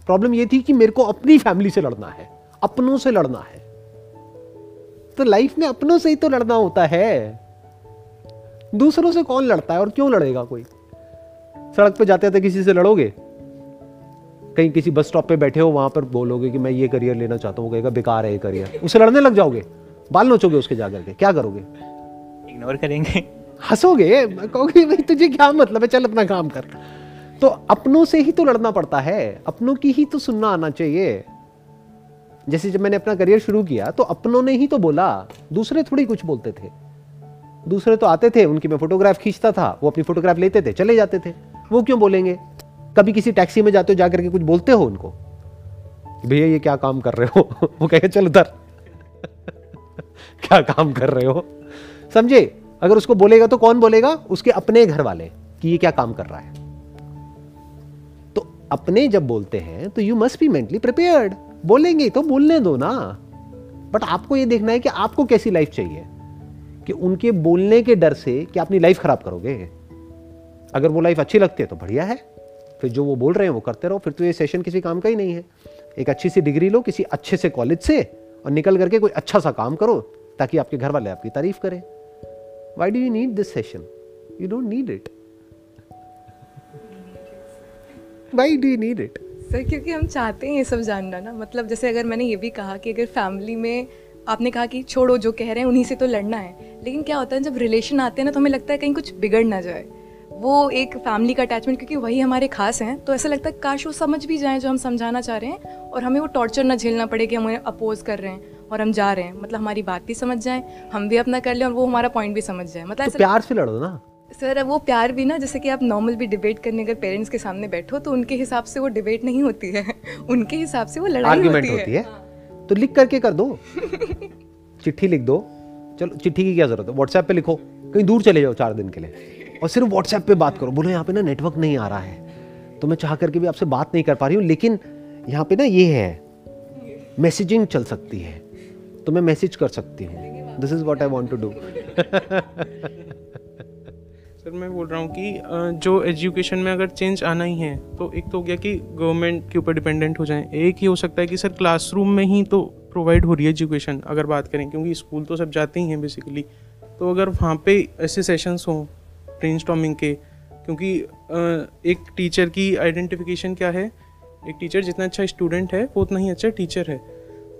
Speaker 2: प्रॉब्लम ये थी कि मेरे को अपनी फैमिली से लड़ना है अपनों से लड़ना है। तो लाइफ में अपनों से ही तो लड़ना होता है। दूसरों से कौन लड़ता है और क्यों लड़ेगा कोई? सड़क पे जाते थे किसी से लड़ोगे? कहीं किसी बस स्टॉप पे बैठे हो वहाँ पर बोलोगे कि मैं ये करियर लेना चाहता हूँ कहेगा बेकार है ये करियर। उससे लड़ने लग जाओगे? बाल नोचोगे उसके जाकर के क्या करोगे?
Speaker 1: इग्नोर करेंगे।
Speaker 2: हंसोगे? कहोगे भाई तुझे क्या मतलब है? चल अपना काम कर। तो अपनों से ही तो लड़ना पड़ता है। अपनों की ही तो सुनना आना चाहिए। जैसे जब मैंने अपना करियर शुरू किया तो अपनों ने ही तो बोला दूसरे थोड़ी कुछ बोलते थे। दूसरे तो आते थे, उनकी मैं फोटोग्राफ खींचता था, वो अपनी फोटोग्राफ लेते थे, चले जाते थे। वो क्यों बोलेंगे? कभी किसी टैक्सी में जाते हो, जाकर के कुछ बोलते हो उनको? भैया, ये क्या काम कर रहे हो? वो कहेगा, चल उधर। क्या काम कर रहे हो? समझे? अगर उसको बोलेगा तो कौन बोलेगा? उसके अपने घर वाले, कि ये क्या काम कर रहा है। तो अपने जब बोलते हैं तो you must be mentally prepared बोलेंगे तो बोलने दो ना। बट आपको ये देखना है कि आपको कैसी लाइफ चाहिए। कि उनके बोलने के डर से कि अपनी लाइफ खराब करोगे? अगर वो लाइफ अच्छी लगती है तो बढ़िया है। फिर जो वो बोल रहे हैं, वो करते रहो। फिर तो ये सेशन किसी काम का ही नहीं है। एक अच्छी सी डिग्री लो किसी अच्छे से कॉलेज से और निकल करके कोई अच्छा सा काम करो ताकि आपके घर वाले आपकी तारीफ़ करें। Why do you need this session you don't need it why do you need it
Speaker 3: sir, क्योंकि हम चाहते हैं ये सब जानना ना। मतलब जैसे अगर मैंने ये भी कहा कि अगर फैमिली में आपने कहा कि छोड़ो जो कह रहे हैं उन्हीं से तो लड़ना है। लेकिन क्या होता है जब रिलेशन आते हैं ना तो हमें लगता है कहीं कुछ बिगड़ ना जाए। वो एक फैमिली का अटैचमेंट क्योंकि वही हमारे खास हैं तो ऐसा लगता है काश वो समझ भी जाएँ जो हम समझाना चाह रहे हैं और हमें वो टॉर्चर ना झेलना पड़े कि हम उन्हें अपोज कर रहे हैं और हम जा रहे हैं। मतलब हमारी बात भी समझ जाएँ हम भी अपना कर लें और वो हमारा पॉइंट भी समझ जाए। मतलब
Speaker 2: तो प्यार से लड़ो ना।
Speaker 3: सर वो प्यार भी ना जैसे कि आप नॉर्मल भी डिबेट करने अगर पेरेंट्स के सामने बैठो तो उनके हिसाब से वो डिबेट नहीं होती है। उनके हिसाब से वो लड़ाई होती, होती है,
Speaker 2: है। तो लिख करके कर दो। चिट्ठी लिख दो। चलो, चिट्ठी की क्या ज़रूरत है? व्हाट्सएप पे लिखो। कहीं दूर चले जाओ चार दिन के लिए। और सिर्फ़ व्हाट्सएप पे बात करो। बोलो, यहाँ पे ना नेटवर्क नहीं आ रहा है। तो मैं चाह करके भी आपसे बात नहीं कर पा रही हूँ, लेकिन यहाँ पे ना ये है। मैसेजिंग चल सकती है। तो मैं मैसेज कर सकती हूँ। This is what I want to do
Speaker 4: मैं बोल रहा हूँ कि जो एजुकेशन में अगर चेंज आना ही है तो एक तो हो गया कि गवर्नमेंट के ऊपर डिपेंडेंट हो जाए। एक ही हो सकता है कि सर क्लासरूम में ही तो प्रोवाइड हो रही है एजुकेशन अगर बात करें, क्योंकि स्कूल तो सब जाते ही हैं बेसिकली तो अगर वहाँ पे ऐसे सेशंस हों ब्रेन के, क्योंकि एक टीचर की आइडेंटिफिकेशन क्या है? एक टीचर जितना अच्छा स्टूडेंट है, वो उतना ही अच्छा टीचर है।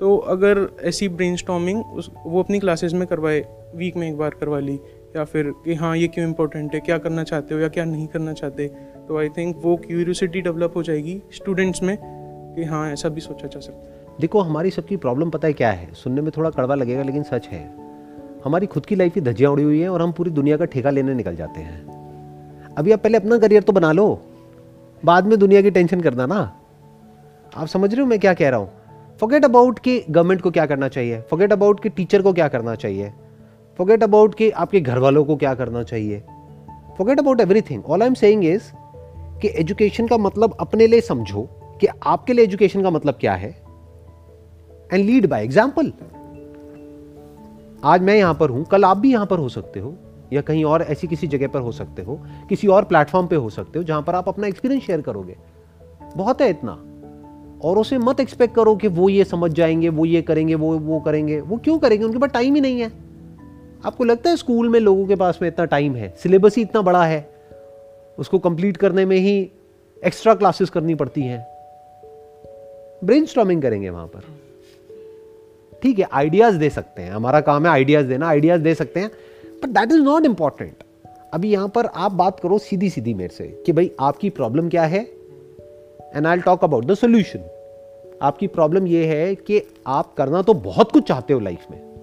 Speaker 4: तो अगर ऐसी ब्रेन उस, वो अपनी क्लासेस में करवाए वीक में एक बार करवा ली या फिर कि हाँ ये क्यों इम्पोर्टेंट है? क्या करना चाहते हो या क्या नहीं करना चाहते? तो आई थिंक वो क्यूरियोसिटी डेवलप हो जाएगी स्टूडेंट्स में कि हाँ ऐसा भी सोचा जा सकता है।
Speaker 2: देखो, हमारी सबकी प्रॉब्लम पता है क्या है? सुनने में थोड़ा कड़वा लगेगा, लेकिन सच है। हमारी खुद की लाइफ ही धज्जियाँ उड़ी हुई है और हम पूरी दुनिया का ठेका लेने निकल जाते हैं। अभी आप पहले अपना करियर तो बना लो। बाद में दुनिया की टेंशन करना ना। आप समझ रहे हो मैं क्या कह रहा हूँ? फॉरगेट अबाउट कि गवर्नमेंट को क्या करना चाहिए। फॉरगेट अबाउट कि टीचर को क्या करना चाहिए। फॉरगेट अबाउट कि आपके घर वालों को क्या करना चाहिए। Forget about everything all I am saying is कि एजुकेशन का मतलब अपने लिए समझो कि आपके लिए एजुकेशन का मतलब क्या है। एंड लीड बाय एग्ज़ाम्पल आज मैं यहाँ पर हूँ, कल आप भी यहाँ पर हो सकते हो, या कहीं और ऐसी किसी जगह पर हो सकते हो, किसी और प्लेटफॉर्म पे हो सकते हो, जहाँ पर आप अपना एक्सपीरियंस शेयर करोगे। बहुत है इतना। और उसे मत एक्सपेक्ट करो कि वो ये समझ जाएँगे, वो ये करेंगे, वो वो करेंगे। वो क्यों करेंगे? उनके पास टाइम ही नहीं है। आपको लगता है स्कूल में लोगों के पास में इतना टाइम है? सिलेबस ही इतना बड़ा है। उसको कंप्लीट करने में ही एक्स्ट्रा क्लासेस करनी पड़ती हैं। ब्रेन करेंगे वहाँ पर। ठीक है आइडियाज़ दे सकते हैं। हमारा काम है आइडियाज़ देना आइडियाज़ दे सकते हैं। But that is not important अभी यहाँ पर आप बात करो सीधी सीधी मेरे से कि भाई आपकी प्रॉब्लम क्या है? And I talk about the solution आपकी प्रॉब्लम यह है कि आप करना तो बहुत कुछ चाहते हो लाइफ में।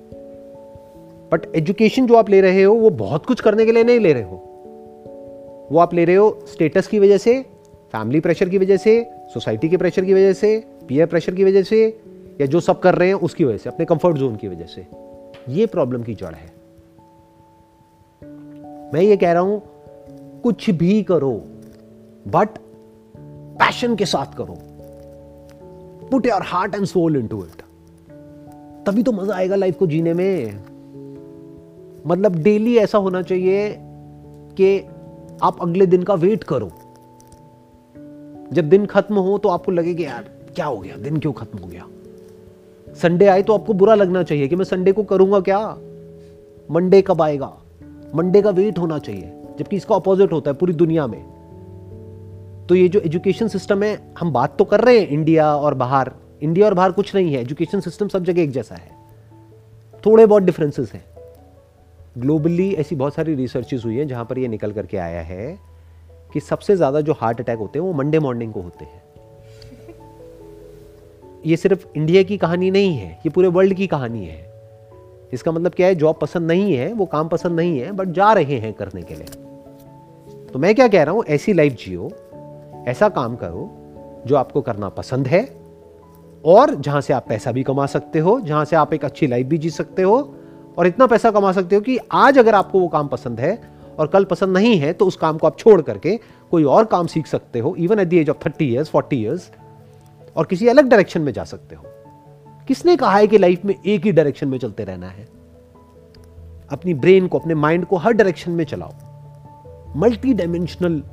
Speaker 2: बट एजुकेशन जो आप ले रहे हो, वो बहुत कुछ करने के लिए नहीं ले रहे हो। वो आप ले रहे हो स्टेटस की वजह से फैमिली प्रेशर की वजह से सोसाइटी के प्रेशर की वजह से पीयर प्रेशर की वजह से, या जो सब कर रहे हैं उसकी वजह से, अपने कंफर्ट जोन की वजह से। ये प्रॉब्लम की जड़ है। मैं ये कह रहा हूँ, कुछ भी करो बट पैशन के साथ करो। Put your heart and soul into it तभी तो मज़ा आएगा लाइफ को जीने में। मतलब डेली ऐसा होना चाहिए कि आप अगले दिन का वेट करो। जब दिन खत्म हो तो आपको लगे कि यार, क्या हो गया? दिन क्यों खत्म हो गया? संडे आए तो आपको बुरा लगना चाहिए कि मैं संडे को करूँगा क्या? मंडे कब आएगा? मंडे का वेट होना चाहिए, जबकि इसका अपोजिट होता है पूरी दुनिया में। तो ये जो एजुकेशन सिस्टम है, हम बात तो कर रहे हैं इंडिया और बाहर। इंडिया और बाहर कुछ नहीं है एजुकेशन सिस्टम सब जगह एक जैसा है। थोड़े बहुत डिफरेंसेस हैं। ग्लोबली ऐसी बहुत सारी रिसर्चेज हुई हैं जहाँ पर ये निकल करके आया है कि सबसे ज़्यादा जो हार्ट अटैक होते हैं वो मंडे मॉर्निंग को होते हैं। ये सिर्फ़ इंडिया की कहानी नहीं है, ये पूरे वर्ल्ड की कहानी है। इसका मतलब क्या है? जॉब पसंद नहीं है, वो काम पसंद नहीं है बट जा रहे हैं करने के लिए। तो मैं क्या कह रहा हूँ? ऐसी लाइफ जियो, ऐसा काम करो जो आपको करना पसंद है और जहाँ से आप पैसा भी कमा सकते हो, जहाँ से आप एक अच्छी लाइफ भी जी सकते हो और इतना पैसा कमा सकते हो कि आज अगर आपको वो काम पसंद है और कल पसंद नहीं है तो उस काम को आप छोड़ करके कोई और काम सीख सकते हो even at the age of thirty years forty years और किसी अलग डायरेक्शन में जा सकते हो। किसने कहा है कि लाइफ में एक ही डायरेक्शन में चलते रहना है? अपनी ब्रेन को, अपने माइंड को हर डायरेक्शन में चलाओ। मल्टी डायमेंशनल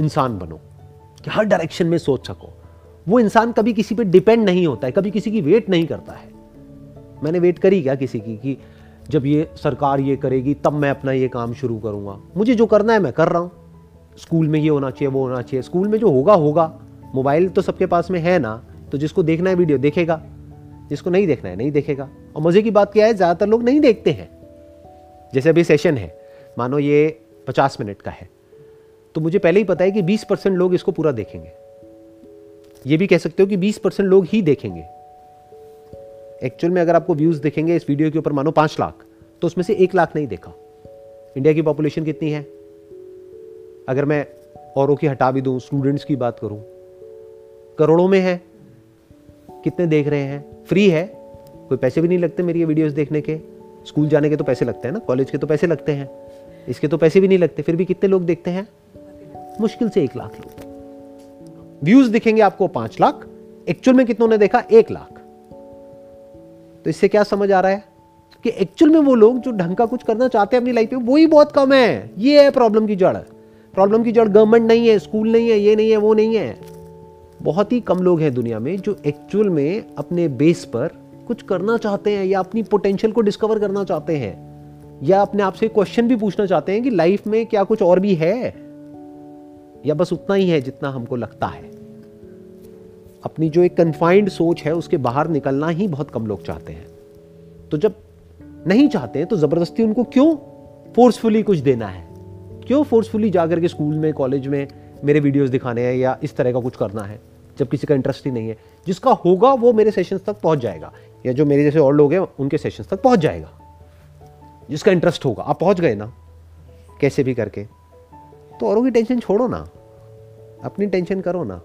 Speaker 2: इंसान बनो, कि हर डायरेक्शन में सोच सको। वो इंसान कभी किसी पे डिपेंड नहीं होता है, कभी किसी की वेट नहीं करता है। मैंने वेट करी क्या किसी की कि जब ये सरकार ये करेगी, तब मैं अपना ये काम शुरू करूँगा। मुझे जो करना है मैं कर रहा हूँ। स्कूल में ये होना चाहिए, वो होना चाहिए। स्कूल में जो होगा होगा। मोबाइल तो सबके पास में है ना तो जिसको देखना है वीडियो देखेगा। जिसको नहीं देखना है, नहीं देखेगा। और मज़े की बात क्या है, ज़्यादातर लोग नहीं देखते हैं। जैसे अभी सेशन है, मानो ये पचास मिनट का है। तो मुझे पहले ही पता है कि बीस परसेंट लोग इसको पूरा देखेंगे। ये भी कह सकते हो कि बीस परसेंट लोग ही देखेंगे। एक्चुअल में अगर आपको व्यूज़ देखेंगे इस वीडियो के ऊपर, मानो पाँच लाख तो उसमें से एक लाख नहीं देखा। इंडिया की पॉपुलेशन कितनी है? अगर मैं औरों की हटा भी दूँ स्टूडेंट्स की बात करूँ, करोड़ों में है। कितने देख रहे हैं? फ्री है। कोई पैसे भी नहीं लगते मेरी ये वीडियोस देखने के। स्कूल जाने के तो पैसे लगते हैं ना कॉलेज के तो पैसे लगते हैं। इसके तो पैसे भी नहीं लगते, फिर भी कितने लोग देखते हैं? मुश्किल से एक लाख लोग। व्यूज़ दिखेंगे आपको पाँच लाख एक्चुअल में कितनों ने देखा? एक लाख। तो इससे क्या समझ आ रहा है? कि एक्चुअल में वो लोग जो ढंग का कुछ करना चाहते हैं अपनी लाइफ में वो ही बहुत कम है। ये है प्रॉब्लम की जड़। प्रॉब्लम की जड़ गवर्नमेंट नहीं है स्कूल नहीं है, ये नहीं है, वो नहीं है। बहुत ही कम लोग हैं दुनिया में जो एक्चुअल में अपने बेस पर कुछ करना चाहते हैं या अपनी पोटेंशियल को डिस्कवर करना चाहते हैं। या अपने आप से क्वेश्चन भी पूछना चाहते हैं कि लाइफ में क्या कुछ और भी है? या बस उतना ही है जितना हमको लगता है। अपनी जो एक कन्फाइंड सोच है, उसके बाहर निकलना ही बहुत कम लोग चाहते हैं। तो जब नहीं चाहते हैं तो ज़बरदस्ती उनको क्यों फोर्सफुली कुछ देना है? क्यों फोर्सफुली जाकर के स्कूल में कॉलेज में मेरे वीडियोस दिखाने हैं या इस तरह का कुछ करना है, जब किसी का इंटरेस्ट ही नहीं है? जिसका होगा, वो मेरे सेशंस तक पहुँच जाएगा। या जो मेरे जैसे और लोग हैं, उनके सेशंस तक पहुँच जाएगा। जिसका इंटरेस्ट होगा, आप पहुँच गए ना? कैसे भी करके। तो औरों की टेंशन छोड़ो ना। अपनी टेंशन करो ना।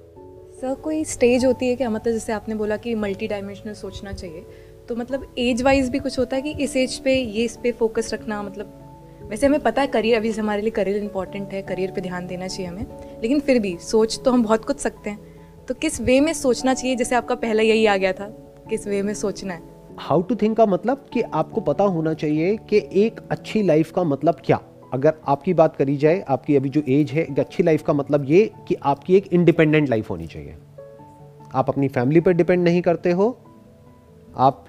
Speaker 3: सर कोई स्टेज होती है क्या? मतलब जैसे आपने बोला कि मल्टी डायमेंशनल सोचना चाहिए तो मतलब एज वाइज भी कुछ होता है कि इस एज पे, ये इस पे फोकस रखना मतलब वैसे हमें पता है करियर अभी हमारे लिए करियर इंपॉर्टेंट है करियर पे ध्यान देना चाहिए हमें, लेकिन फिर भी सोच तो हम बहुत कुछ सकते हैं। तो किस वे में सोचना चाहिए? जैसे आपका पहला यही आ गया था, किस वे में सोचना है?
Speaker 2: हाउ टू थिंक का मतलब कि आपको पता होना चाहिए कि एक अच्छी लाइफ का मतलब क्या? अगर आपकी बात करी जाए, आपकी अभी जो एज है, एक अच्छी लाइफ का मतलब ये कि आपकी एक इंडिपेंडेंट लाइफ होनी चाहिए। आप अपनी फैमिली पर डिपेंड नहीं करते हो, आप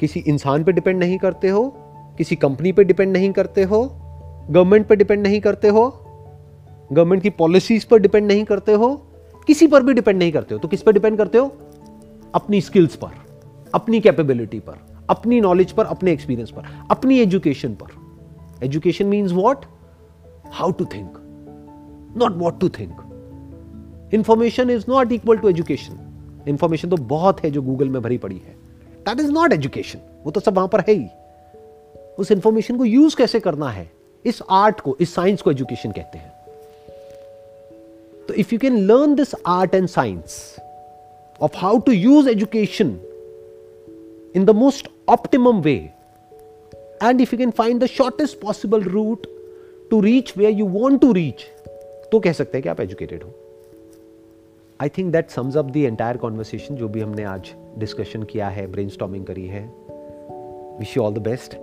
Speaker 2: किसी इंसान पर डिपेंड नहीं करते हो, किसी कंपनी पर डिपेंड नहीं करते हो गवर्नमेंट पर डिपेंड नहीं करते हो गवर्नमेंट की पॉलिसीज़ पर डिपेंड नहीं करते हो, किसी पर भी डिपेंड नहीं करते हो। तो किस पर डिपेंड करते हो? अपनी स्किल्स पर, अपनी कैपेबिलिटी पर, अपनी नॉलेज पर, अपने एक्सपीरियंस पर, अपनी एजुकेशन पर। Education means what how to think not what to think information is not equal to education information तो बहुत है जो गूगल में भरी पड़ी है. दैट इज़ नॉट एजुकेशन वो तो सब वहाँ पर है ही. उस इंफॉर्मेशन को यूज़ कैसे करना है? इस आर्ट को, इस साइंस को एजुकेशन कहते हैं. तो if you can learn this art and science of how to use education in the most optimum way and if you can find the shortest possible route to reach way you want to reach तो कह सकते हैं कि आप educated हो। I think that sums up the entire conversation जो भी हमने आज डिस्कशन किया है ब्रेन करी है। Wish you all the best